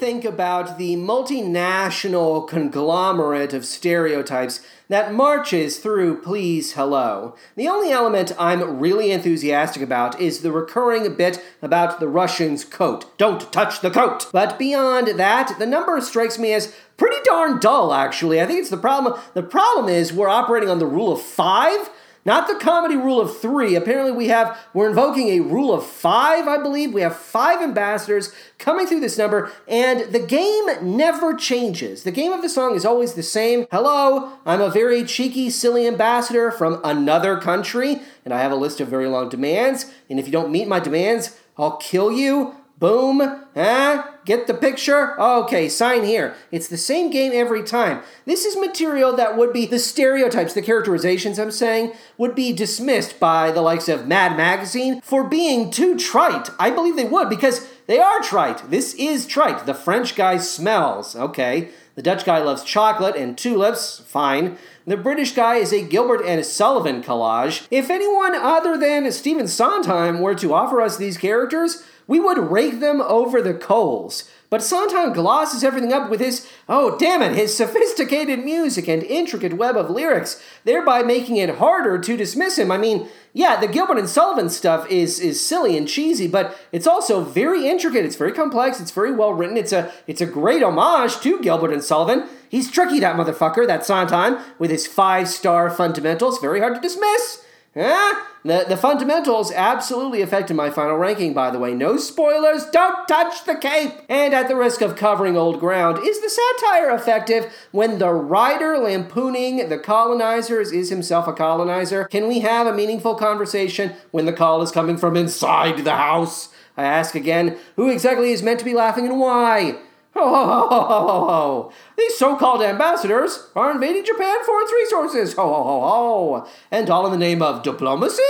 Think about the multinational conglomerate of stereotypes that marches through Please Hello? The only element I'm really enthusiastic about is the recurring bit about the Russian's coat. Don't touch the coat! But beyond that, the number strikes me as pretty darn dull, actually. I think it's the problem. The problem is we're operating on the rule of five not the comedy rule of three. Apparently, we have, we're invoking a rule of five, I believe. We have five ambassadors coming through this number, and the game never changes. The game of the song is always the same. Hello, I'm a very cheeky, silly ambassador from another country, and I have a list of very long demands. And if you don't meet my demands, I'll kill you. Boom. Ah, get the picture? Okay, sign here. It's the same game every time. This is material that would be the stereotypes, the characterizations I'm saying, would be dismissed by the likes of Mad Magazine for being too trite. I believe they would because they are trite. This is trite. The French guy smells. Okay. The Dutch guy loves chocolate and tulips. Fine. The British guy is a Gilbert and Sullivan collage. If anyone other than Stephen Sondheim were to offer us these characters, we would rake them over the coals. But Sondheim glosses everything up with his, oh damn it, his sophisticated music and intricate web of lyrics, thereby making it harder to dismiss him. I mean, yeah, the Gilbert and Sullivan stuff is is silly and cheesy, but it's also very intricate. It's very complex. It's very well written. It's a it's a great homage to Gilbert and Sullivan. He's tricky, that motherfucker, that Sondheim, with his five star fundamentals. Very hard to dismiss. Huh? The, the fundamentals absolutely affected my final ranking, by the way. No spoilers, don't touch the cape! And at the risk of covering old ground, is the satire effective when the writer lampooning the colonizers is himself a colonizer? Can we have a meaningful conversation when the call is coming from inside the house? I ask again, who exactly is meant to be laughing and why? Ho, ho, ho, ho, ho, ho. These so called ambassadors are invading Japan for its resources. Ho, ho, ho, ho. And all in the name of diplomacy?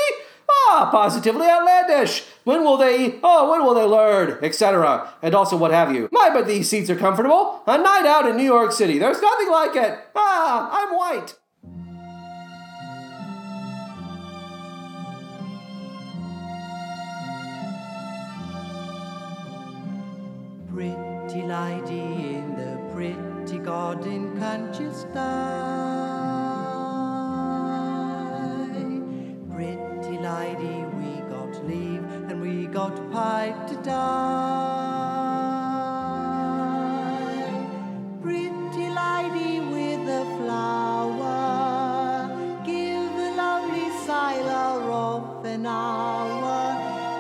Ah, positively outlandish. When will they, oh, when will they learn, etc. And also what have you. My, but these seats are comfortable. A night out in New York City. There's nothing like it. Ah, I'm white. Pretty lady in the pretty garden, you stay? Pretty lady, we got leave and we got pipe to die. Pretty lady with a flower, give the lonely sailor off an hour.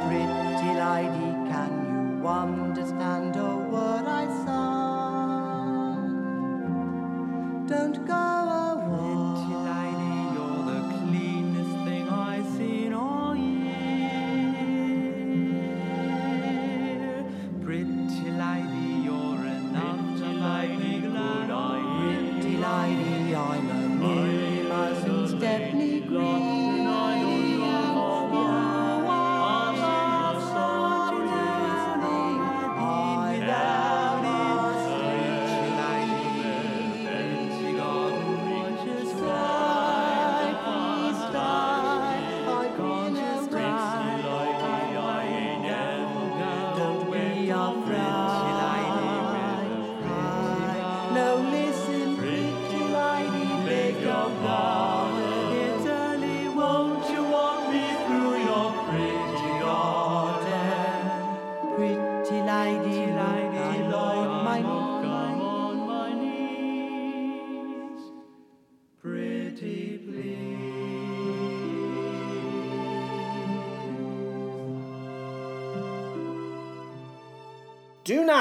Pretty lady, can you understand a word I sang? Don't go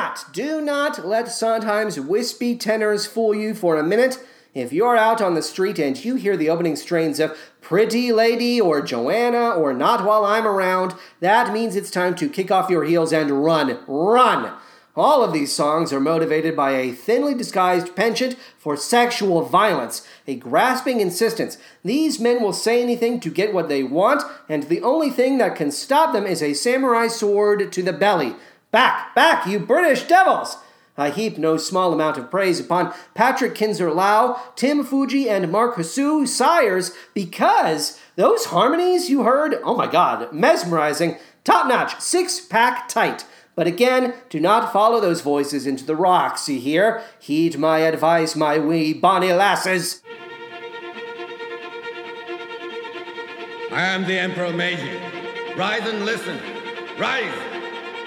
not, do not let Sondheim's wispy tenors fool you for a minute. If you're out on the street and you hear the opening strains of Pretty Lady or Joanna or Not While I'm Around, that means it's time to kick off your heels and run. Run! All of these songs are motivated by a thinly disguised penchant for sexual violence, a grasping insistence. These men will say anything to get what they want, and the only thing that can stop them is a samurai sword to the belly. Back, back, you British devils! I heap no small amount of praise upon Patrick Kinzer Lau, Timm Fujii, and Mark Hsu Syers, because those harmonies you heard, oh my god, mesmerizing, top notch, six pack tight. But again, do not follow those voices into the rocks, you hear? Heed my advice, my wee bonny lasses. I am the Emperor Meiji. Rise and listen. Rise!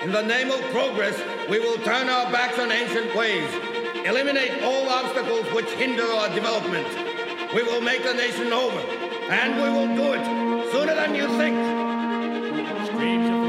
In the name of progress, we will turn our backs on ancient ways, eliminate all obstacles which hinder our development. We will make the nation over, and we will do it sooner than you think. Streams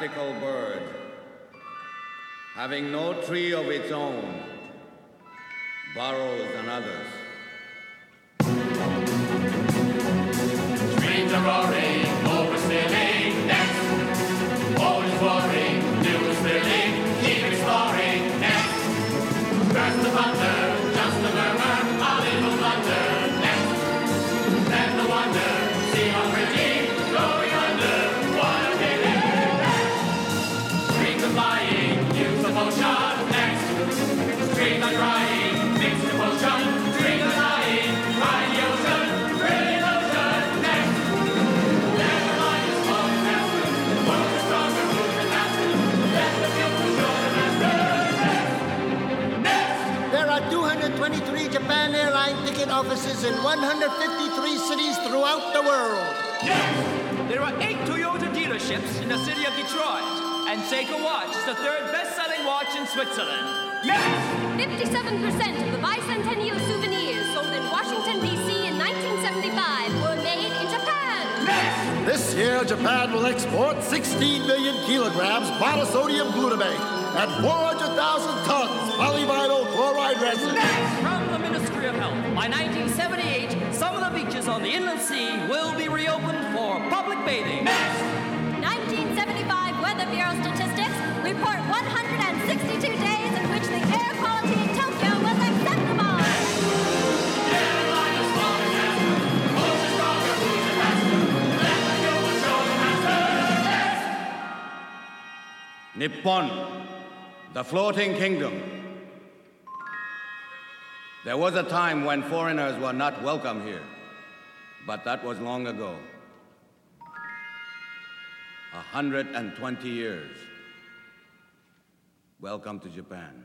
practical bird, having no tree of its own, borrows another's. Streams are roaring, overspilling next. 16 million kilograms monosodium glutamate and 400,000 tons polyvinyl chloride resin. Next From the Ministry of Health, by 1978, some of the beaches on the inland sea will be reopened for public bathing. Next. 1975 Weather Bureau statistics report 162 Nippon, the floating kingdom. There was a time when foreigners were not welcome here, but that was long ago. A hundred and twenty years. Welcome to Japan.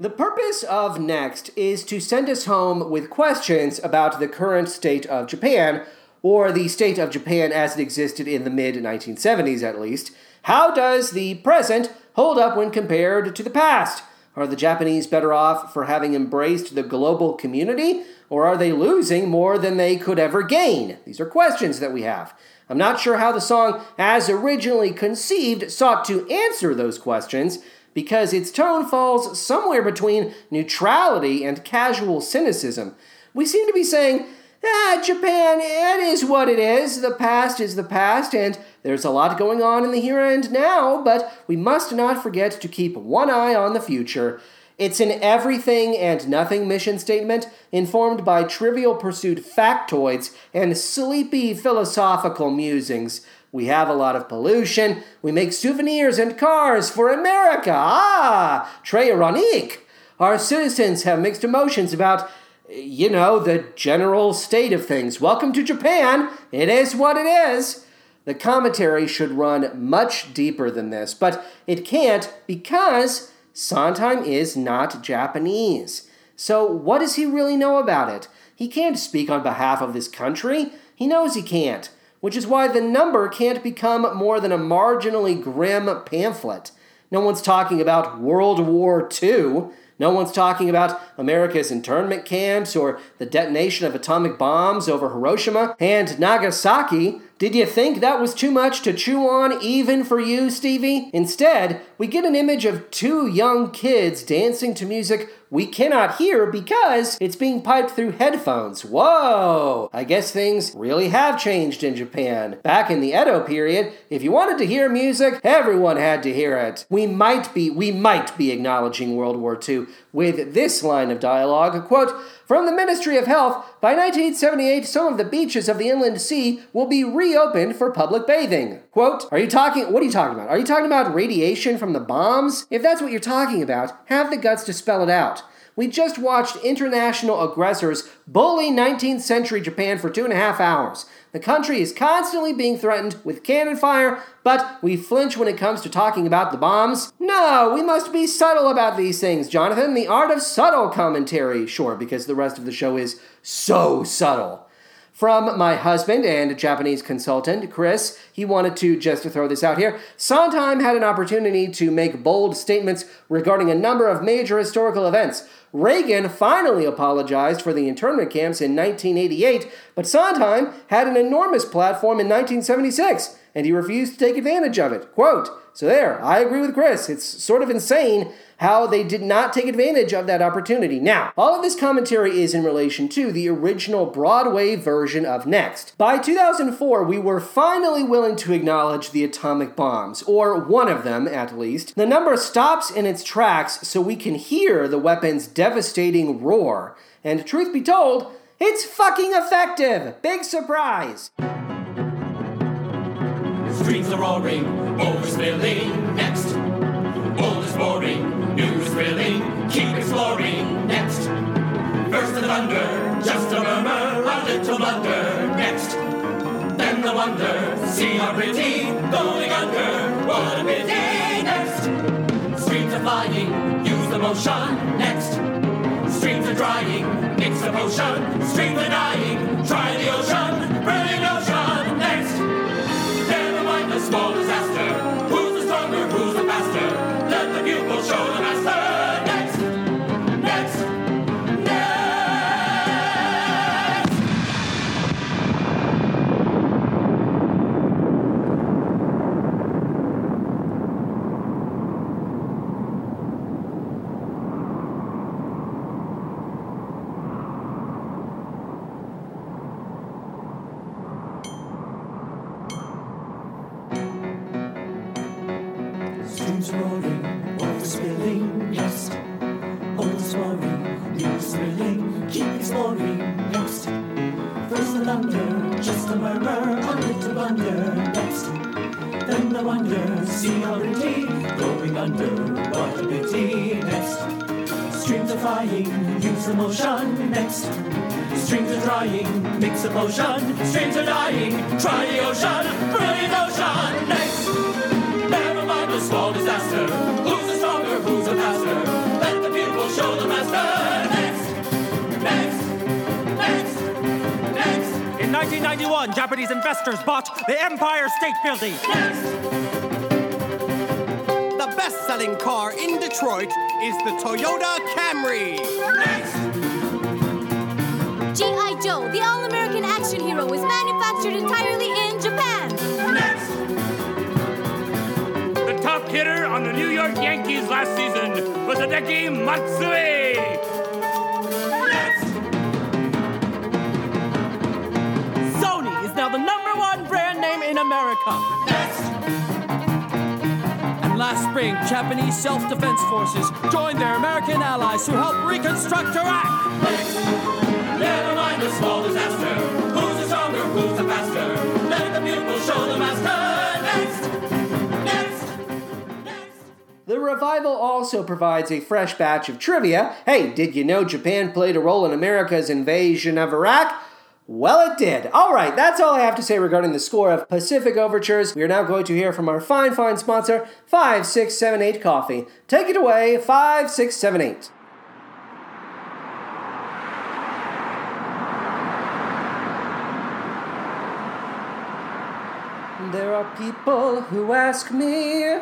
The purpose of Next is to send us home with questions about the current state of Japan, or the state of Japan as it existed in the mid 1970s at least. How does the present hold up when compared to the past? Are the Japanese better off for having embraced the global community, or are they losing more than they could ever gain? These are questions that we have. I'm not sure how the song, as originally conceived, sought to answer those questions because its tone falls somewhere between neutrality and casual cynicism. We seem to be saying, Ah, Japan, it is what it is. The past is the past, and there's a lot going on in the here and now, but we must not forget to keep one eye on the future. It's an everything and nothing mission statement informed by trivial pursuit factoids and sleepy philosophical musings. We have a lot of pollution. We make souvenirs and cars for America. Ah, très ironique. Our citizens have mixed emotions about, you know, the general state of things. Welcome to Japan. It is what it is. The commentary should run much deeper than this, but it can't because Sondheim is not Japanese. So, what does he really know about it? He can't speak on behalf of this country. He knows he can't, which is why the number can't become more than a marginally grim pamphlet. No one's talking about World War II. No one's talking about America's internment camps or the detonation of atomic bombs over Hiroshima and Nagasaki. Did you think that was too much to chew on, even for you, Stevie? Instead, we get an image of two young kids dancing to music we cannot hear because it's being piped through headphones. Whoa! I guess things really have changed in Japan. Back in the Edo period, if you wanted to hear music, everyone had to hear it. We might be we might be acknowledging World War II with this line of dialogue, quote, from the Ministry of Health, by 1978, some of the beaches of the inland sea will be reopened for public bathing. Quote, Are you talking, what are you talking about? Are you talking about radiation from the bombs? If that's what you're talking about, have the guts to spell it out. We just watched international aggressors bully 19th century Japan for two and a half hours. The country is constantly being threatened with cannon fire, but we flinch when it comes to talking about the bombs. No, we must be subtle about these things, Jonathan. The art of subtle commentary. Sure, because the rest of the show is so subtle. From my husband and Japanese consultant, Chris, he wanted to just to throw this out here. Sondheim had an opportunity to make bold statements regarding a number of major historical events. Reagan finally apologized for the internment camps in 1988, but Sondheim had an enormous platform in 1976, and he refused to take advantage of it. Quote, so there, I agree with Chris. It's sort of insane how they did not take advantage of that opportunity. Now, all of this commentary is in relation to the original Broadway version of Next. By 2004, we were finally willing to acknowledge the atomic bombs, or one of them at least. The number stops in its tracks so we can hear the weapon's devastating roar. And truth be told, it's fucking effective! Big surprise! Streams are roaring, overspilling, next. Old is boring, new is thrilling, keep exploring, next. First the thunder, just a murmur, a little blunder, next. Then the wonder, see how pretty, going under, what a pity, next. Streams are flying, use the motion, next. Streams are drying, mix the potion, streams are dying, try the ocean, Thunder, just a murmur, a little blunder, next. Then the wonder, see pretty, going under, what a pity, next. Streams are flying, use the motion, next. Streams are drying, mix a potion, streams are dying, try the ocean, brilliant ocean, next. Never mind the small disaster. Who's the stronger? Who's the faster? Let the pupil show the master. Next, next, next, 1991, Japanese investors bought the Empire State Building. The best selling car in Detroit is the Toyota Camry. G.I. Joe, the all American action hero, was manufactured entirely in Japan. The top hitter on the New York Yankees last season was Hideki Matsui. America. And last spring, Japanese self-defense forces joined their American allies to help reconstruct Iraq. Never mind the small disaster. Who's the stronger? Who's the faster? Let the show the master. Next, next. The revival also provides a fresh batch of trivia. Hey, did you know Japan played a role in America's invasion of Iraq? Well, it did. All right, that's all I have to say regarding the score of Pacific Overtures. We are now going to hear from our fine, fine sponsor, 5678 Coffee. Take it away, 5678. There are people who ask me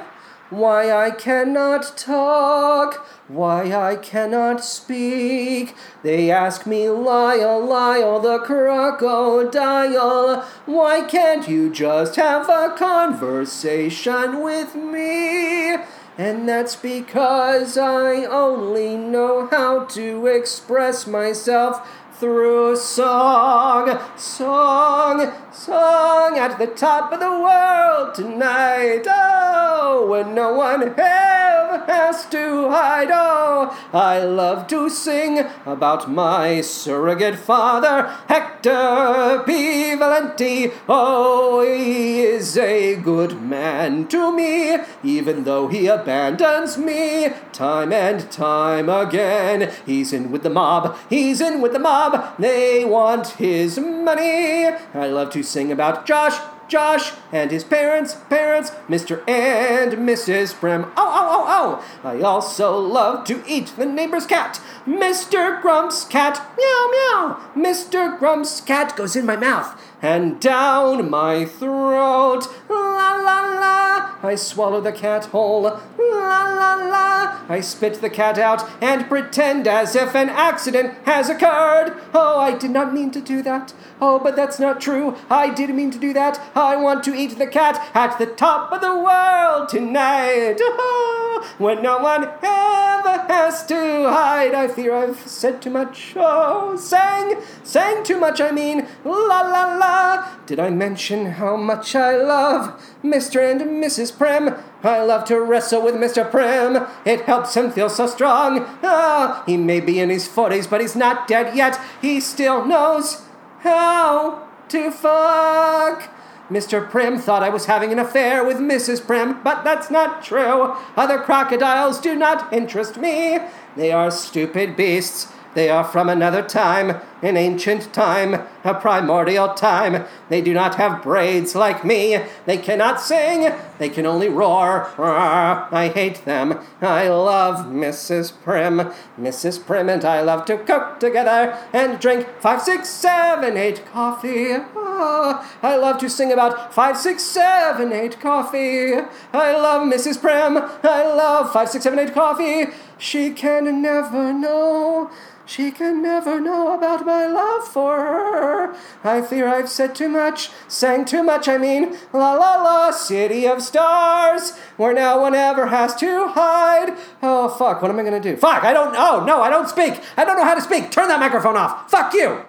why I cannot talk, why I cannot speak. They ask me, Lyle, Lyle, the crocodile, why can't you just have a conversation with me? And that's because I only know how to express myself through song, song, song at the top of the world tonight. Oh, when no one ever has to hide. Oh, I love to sing about my surrogate father, Hector P. Valenti. Oh, he is a good man to me, even though he abandons me time and time again. He's in with the mob, he's in with the mob. They want his money. I love to sing about Josh, Josh and his parents, parents, Mr. and Mrs. Primm. Oh, oh, oh, oh! I also love to eat the neighbor's cat, Mr. Grump's cat. Meow, meow. Mr. Grump's cat goes in my mouth and down my throat. La, la, la. I swallow the cat whole. La, la, la. I spit the cat out and pretend as if an accident has occurred. Oh, I did not mean to do that. Oh, but that's not true. I did mean to do that. I want to eat the cat at the top of the world tonight. Oh, when no one ever has to hide. I fear I've said too much. Oh, sang, sang too much, I mean. La la la. Did I mention how much I love Mr. and Mrs. Primm? I love to wrestle with Mr. Primm. It helps him feel so strong. Ah, he may be in his 40s, but he's not dead yet. He still knows how to fuck. Mr. Primm thought I was having an affair with Mrs. Primm, but that's not true. Other crocodiles do not interest me. They are stupid beasts. They are from another time, an ancient time, a primordial time. They do not have braids like me. They cannot sing. They can only roar. I hate them. I love Mrs. Primm. Mrs. Primm and I love to cook together and drink five, six, seven, eight coffee. Ah, I love to sing about five, six, seven, eight coffee. I love Mrs. Primm. I love five, six, seven, eight coffee. She can never know. She can never know about my love for her. I fear I've said too much, sang too much, I mean. La la la, city of stars, where no one ever has to hide. Oh, fuck, what am I gonna do? Fuck, I don't Oh, No, I don't speak. I don't know how to speak. Turn that microphone off. Fuck you.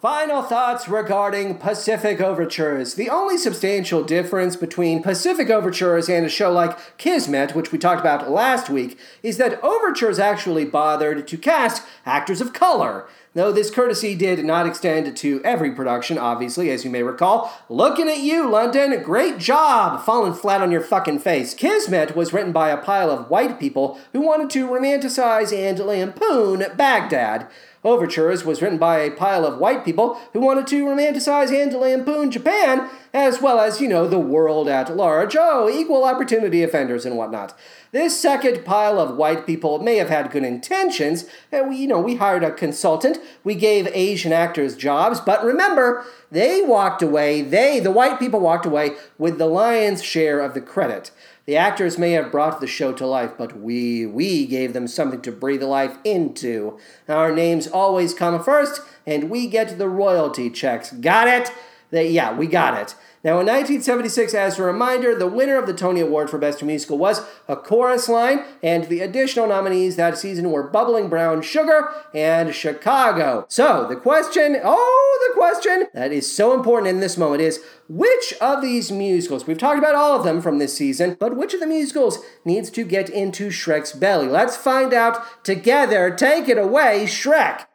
Final thoughts regarding Pacific Overtures. The only substantial difference between Pacific Overtures and a show like Kismet, which we talked about last week, is that Overtures actually bothered to cast actors of color. Though this courtesy did not extend to every production, obviously, as you may recall. Looking at you, London. Great job! Falling flat on your fucking face. Kismet was written by a pile of white people who wanted to romanticize and lampoon Baghdad. Overtures was written by a pile of white people who wanted to romanticize and lampoon Japan, as well as, you know, the world at large. Oh, equal opportunity offenders and whatnot. This second pile of white people may have had good intentions. And we, you know, we hired a consultant, we gave Asian actors jobs, but remember, they walked away, they, the white people walked away with the lion's share of the credit. The actors may have brought the show to life, but we, we gave them something to breathe life into. Our names always come first, and we get the royalty checks. Got it? That yeah, we got it. Now, in 1976, as a reminder, the winner of the Tony Award for Best Musical was A Chorus Line, and the additional nominees that season were Bubbling Brown Sugar and Chicago. So, the question, oh, the question that is so important in this moment is which of these musicals, we've talked about all of them from this season, but which of the musicals needs to get into Shrek's belly? Let's find out together. Take it away, Shrek.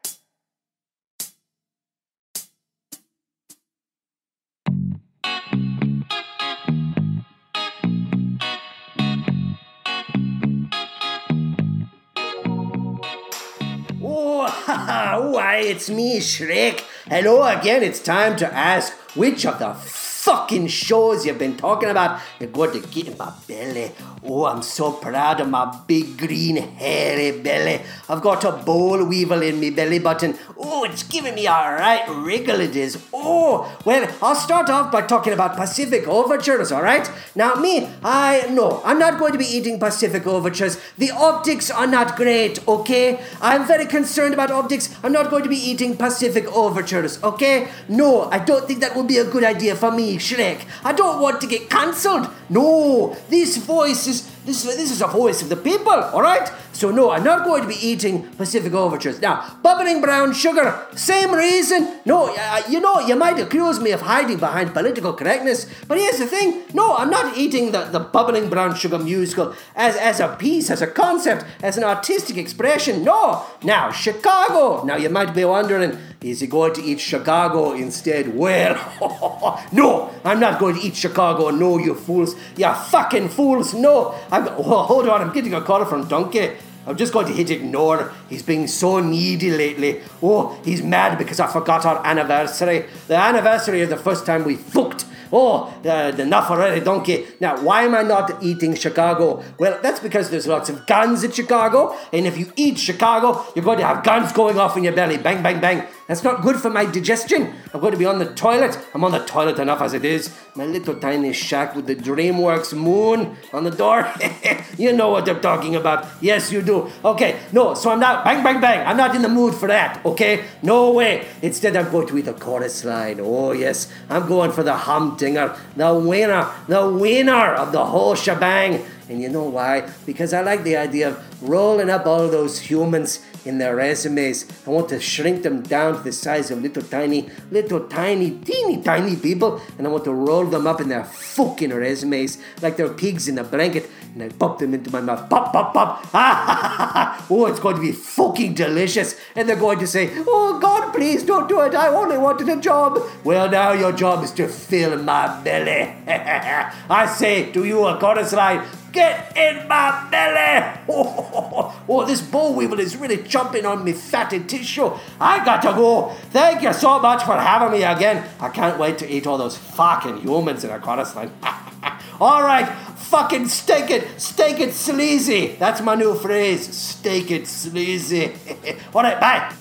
why, it's me, Shrek. Hello again. It's time to ask which of the fucking shows you've been talking about you're going to get in my belly. Oh, I'm so proud of my big green hairy belly. I've got a boll weevil in me belly button. Oh, it's giving me a right wriggle it is. Oh, well, I'll start off by talking about Pacific Overtures, alright? Now, me, I, no, I'm not going to be eating Pacific Overtures. The optics are not great, okay? I'm very concerned about optics. I'm not going to be eating Pacific Overtures, okay? No, I don't think that would be a good idea for me, Shrek. I don't want to get cancelled. No, this voice is this, this is a voice of the people, alright? So no, I'm not going to be eating Pacific Overtures. Now, bubbling brown sugar, same reason. No, uh, you know, you might accuse me of hiding behind political correctness, but here's the thing. No, I'm not eating the, the bubbling brown sugar musical as, as a piece, as a concept, as an artistic expression. No. Now, Chicago. Now, you might be wondering, is he going to eat Chicago instead? Well, no, I'm not going to eat Chicago. No, you fools. You fucking fools. No. I'm, oh, hold on, I'm getting a call from Donkey. I'm just going to hit ignore. He's being so needy lately. Oh, he's mad because I forgot our anniversary. The anniversary of the first time we fucked. Oh, the, enough already, donkey. Now, why am I not eating Chicago? Well, that's because there's lots of guns in Chicago, and if you eat Chicago, you're going to have guns going off in your belly. Bang, bang, bang. That's not good for my digestion. I'm going to be on the toilet. I'm on the toilet enough as it is. My little tiny shack with the DreamWorks moon on the door. you know what I'm talking about. Yes, you do. Okay, no, so I'm not, bang, bang, bang. I'm not in the mood for that, okay? No way. Instead, I'm going to eat a chorus line. Oh, yes. I'm going for the humdinger, the winner, the winner of the whole shebang. And you know why? Because I like the idea of rolling up all those humans in their resumes. I want to shrink them down to the size of little tiny, little tiny, teeny tiny people, and I want to roll them up in their fucking resumes like they're pigs in a blanket, and I pop them into my mouth. Pop, pop, pop. Ah, oh, it's going to be fucking delicious. And they're going to say, Oh, God, please don't do it. I only wanted a job. Well, now your job is to fill my belly. I say to you, a chorus line, Get in my belly! Oh, oh, this boll weevil is really jumping on me fatty tissue. I got to go. Thank you so much for having me again. I can't wait to eat all those fucking humans in a chorus line. all right, fucking steak it, steak it sleazy. That's my new phrase. Steak it sleazy. all right, bye.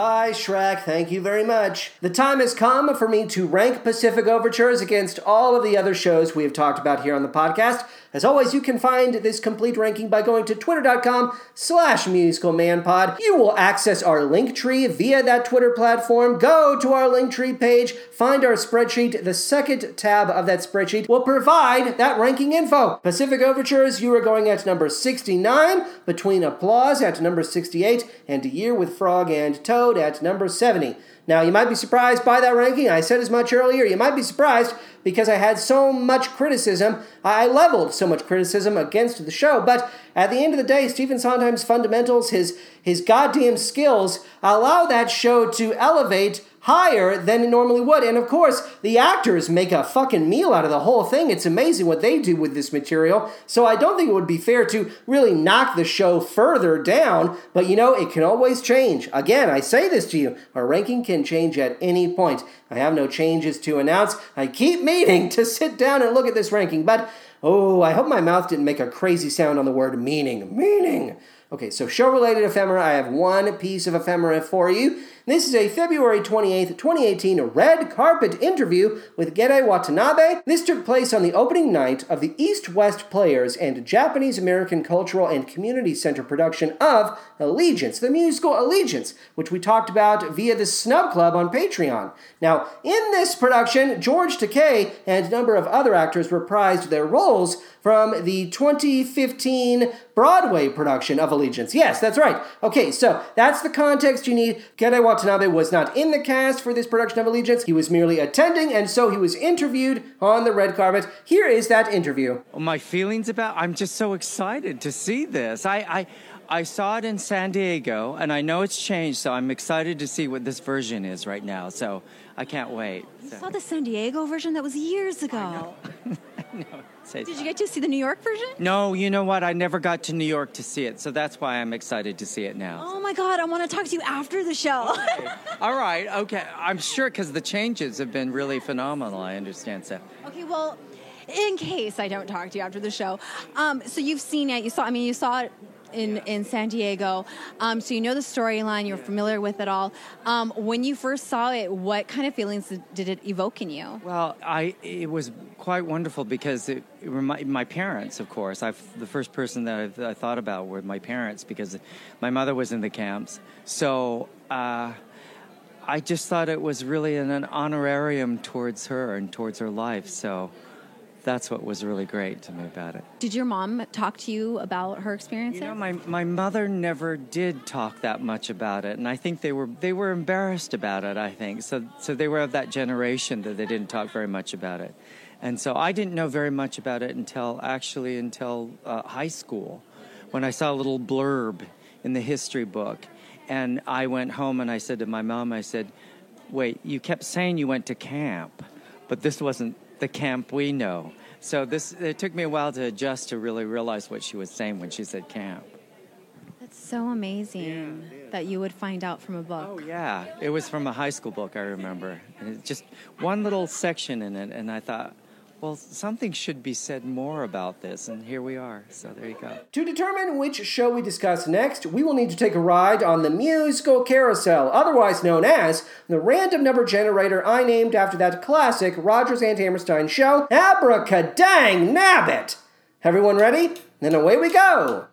Bye, Shrek. Thank you very much. The time has come for me to rank Pacific Overtures against all of the other shows we have talked about here on the podcast. As always, you can find this complete ranking by going to twitter.com slash musicalmanpod. You will access our link tree via that Twitter platform. Go to our link tree page, find our spreadsheet. The second tab of that spreadsheet will provide that ranking info. Pacific Overtures, you are going at number 69, Between Applause at number 68, and A Year with Frog and Toad at number 70. Now, you might be surprised by that ranking. I said as much earlier. You might be surprised because I had so much criticism. I leveled so much criticism against the show. But at the end of the day, Stephen Sondheim's fundamentals, his, his goddamn skills, allow that show to elevate higher than it normally would. And of course, the actors make a fucking meal out of the whole thing. It's amazing what they do with this material. So I don't think it would be fair to really knock the show further down. But you know, it can always change. Again, I say this to you our ranking can change at any point. I have no changes to announce. I keep meaning to sit down and look at this ranking, but oh, I hope my mouth didn't make a crazy sound on the word meaning. Meaning. Okay, so show related ephemera. I have one piece of ephemera for you. This is a February 28th, 2018 red carpet interview with Gedde Watanabe. This took place on the opening night of the East West Players and Japanese American Cultural and Community Center production of Allegiance, the musical Allegiance, which we talked about via the Snub Club on Patreon. Now, in this production, George Takei and a number of other actors reprised their roles from the 2015 Broadway production of Allegiance. Yes, that's right. Okay, so that's the context you need. Gedde Watanabe was not in the cast for this production of Allegiance. He was merely attending, and so he was interviewed on the red carpet. Here is that interview. Oh, my feelings about I'm just so excited to see this. I, I I saw it in San Diego, and I know it's changed, so I'm excited to see what this version is right now. So I can't wait. You saw the San Diego version? That was years ago. Say Did you get to see the New York version? No, you know what? I never got to New York to see it, so that's why I'm excited to see it now. Oh my God, I want to talk to you after the show. All right, okay. I'm sure because the changes have been really phenomenal. I understand so. okay, well, in case I don't talk to you after the show, um, so you've seen it. You saw. I mean, you saw it in in San Diego. Um, so you know the storyline. You're familiar with it all. Um, when you first saw it, what kind of feelings did it evoke in you? Well, I it was quite wonderful because it, it remi- my parents, of course. I the first person that I, I thought about were my parents because my mother was in the camps. So. Uh, I just thought it was really an, an honorarium towards her and towards her life. So that's what was really great to me about it. Did your mom talk to you about her experiences? You know, my, my mother never did talk that much about it, and I think they were they were embarrassed about it. I think so. So they were of that generation that they didn't talk very much about it, and so I didn't know very much about it until actually until uh, high school, when I saw a little blurb in the history book, and I went home and I said to my mom, I said, "Wait, you kept saying you went to camp, but this wasn't the camp we know." So this it took me a while to adjust to really realize what she was saying when she said camp. That's so amazing that you would find out from a book. Oh yeah, it was from a high school book I remember, and it's just one little section in it, and I thought, well, something should be said more about this, and here we are. So there you go. To determine which show we discuss next, we will need to take a ride on the musical carousel, otherwise known as the random number generator I named after that classic Rodgers and Hammerstein show, Abracadang Nabbit. Everyone ready? Then away we go.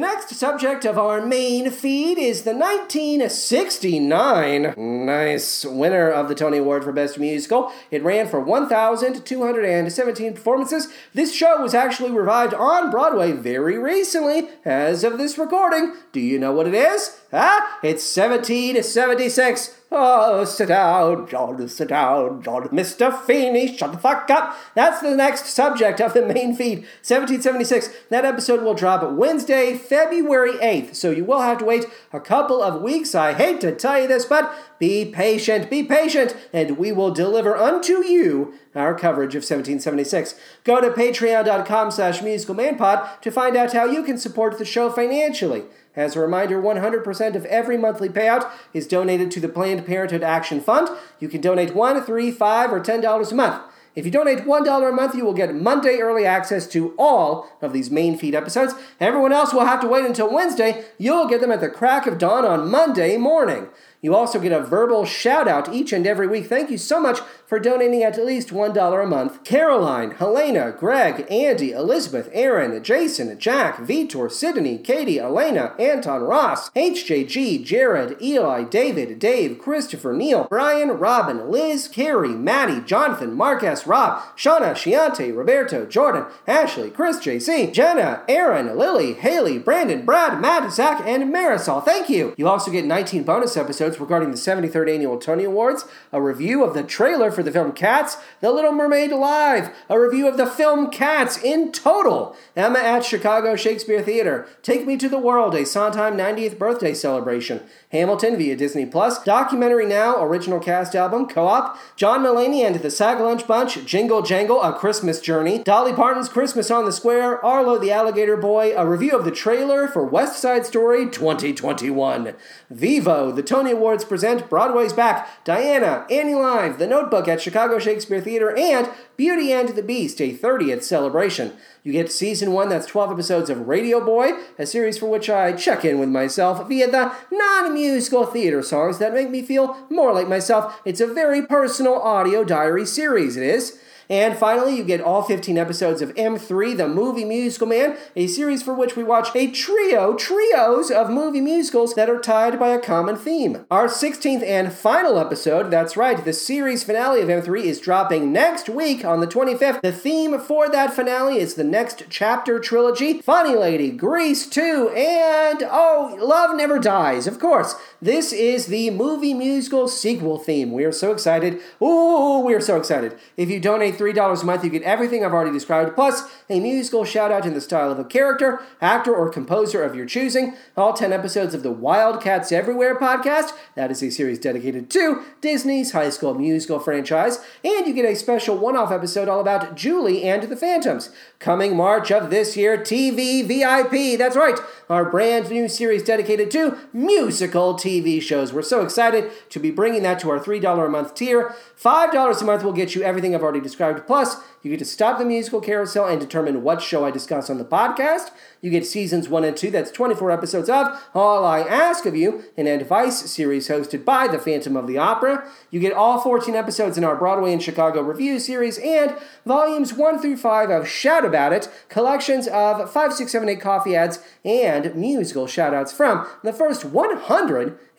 The next subject of our main feed is the 1969 nice winner of the Tony Award for Best Musical. It ran for 1,217 performances. This show was actually revived on Broadway very recently, as of this recording. Do you know what it is? Huh? It's 1776. Oh, sit down, John, sit down, John. Mr. Feeney, shut the fuck up. That's the next subject of the main feed, 1776. That episode will drop Wednesday, February 8th, so you will have to wait a couple of weeks. I hate to tell you this, but be patient, be patient, and we will deliver unto you our coverage of 1776. Go to patreon.com slash musicalmanpod to find out how you can support the show financially. As a reminder, 100% of every monthly payout is donated to the Planned Parenthood Action Fund. You can donate one, three, five, or ten dollars a month. If you donate $1 a month, you will get Monday early access to all of these main feed episodes. Everyone else will have to wait until Wednesday. You'll get them at the crack of dawn on Monday morning. You also get a verbal shout out each and every week. Thank you so much for donating at least $1 a month. Caroline, Helena, Greg, Andy, Elizabeth, Aaron, Jason, Jack, Vitor, Sydney, Katie, Elena, Anton, Ross, HJG, Jared, Eli, David, Dave, Christopher, Neil, Brian, Robin, Liz, Carrie, Maddie, Jonathan, Marcus, Rob, Shauna, Shiante, Roberto, Jordan, Ashley, Chris, JC, Jenna, Aaron, Lily, Haley, Brandon, Brad, Matt, Zach, and Marisol. Thank you. You also get 19 bonus episodes regarding the 73rd Annual Tony Awards, a review of the trailer for the film Cats, The Little Mermaid Live, a review of the film Cats in total, Emma at Chicago Shakespeare Theater, Take Me to the World, a Sondheim 90th birthday celebration, Hamilton via Disney Plus, Documentary Now, original cast album, Co-op, John Mulaney and the Sack Lunch Bunch, Jingle Jangle, A Christmas Journey, Dolly Parton's Christmas on the Square, Arlo the Alligator Boy, a review of the trailer for West Side Story 2021, Vivo, the Tony Awards present Broadway's Back, Diana, Annie Live, The Notebook, at Chicago Shakespeare Theater, and Beauty and the Beast, a 30th celebration. You get season one, that's 12 episodes of Radio Boy, a series for which I check in with myself via the non musical theater songs that make me feel more like myself. It's a very personal audio diary series, it is. And finally, you get all 15 episodes of M3, The Movie Musical Man, a series for which we watch a trio, trios of movie musicals that are tied by a common theme. Our 16th and final episode, that's right, the series finale of M3 is dropping next week on the 25th. The theme for that finale is the next chapter trilogy Funny Lady, Grease 2, and oh, Love Never Dies, of course. This is the movie musical sequel theme. We are so excited. Ooh, we are so excited. If you donate $3 a month, you get everything I've already described, plus a musical shout out in the style of a character, actor, or composer of your choosing. All 10 episodes of the Wildcats Everywhere podcast, that is a series dedicated to Disney's High School Musical franchise. And you get a special one off episode all about Julie and the Phantoms. Coming March of this year, TV VIP. That's right, our brand new series dedicated to musical TV shows. We're so excited to be bringing that to our $3 a month tier. $5 a month will get you everything I've already described. Plus, you get to stop the musical carousel and determine what show I discuss on the podcast. You get seasons one and two, that's 24 episodes of All I Ask of You, an advice series hosted by the Phantom of the Opera. You get all 14 episodes in our Broadway and Chicago review series and volumes one through five of Shout About It, collections of 5, 6, 7, 8 coffee ads, and musical shout outs from the first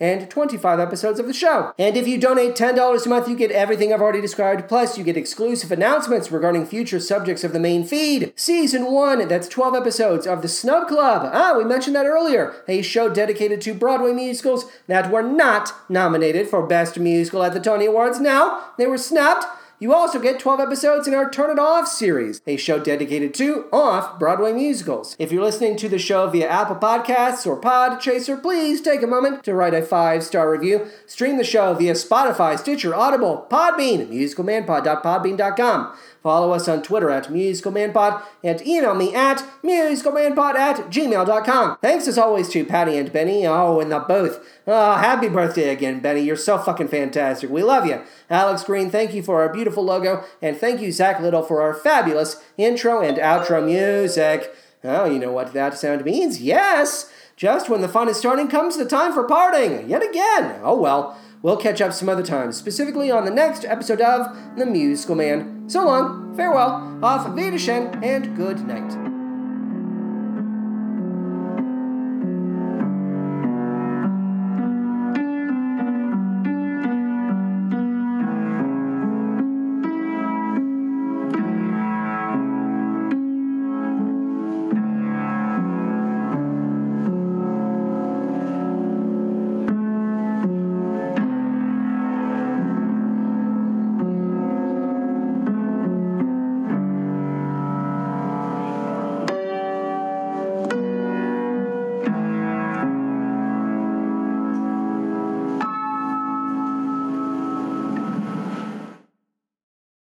125 episodes of the show. And if you donate $10 a month, you get everything I've already described, plus you get exclusive announcements regarding future subjects of the main feed. Season 1, that's 12 episodes of the Snub Club. Ah, we mentioned that earlier. A show dedicated to Broadway musicals that were not nominated for Best Musical at the Tony Awards. Now, they were snapped. You also get 12 episodes in our Turn It Off series, a show dedicated to off Broadway musicals. If you're listening to the show via Apple Podcasts or Podchaser, please take a moment to write a five star review. Stream the show via Spotify, Stitcher, Audible, Podbean, musicalmanpod.podbean.com. Follow us on Twitter at musicalmanpod and email me at musicalmanpod at gmail.com. Thanks as always to Patty and Benny. Oh, and the both. Oh, happy birthday again, Benny. You're so fucking fantastic. We love you. Alex Green, thank you for our beautiful logo. And thank you, Zach Little, for our fabulous intro and outro music. Oh, you know what that sound means? Yes! Just when the fun is starting comes the time for parting. Yet again. Oh well. We'll catch up some other time, specifically on the next episode of The Musical Man. So long, farewell, auf Wiedersehen, and good night.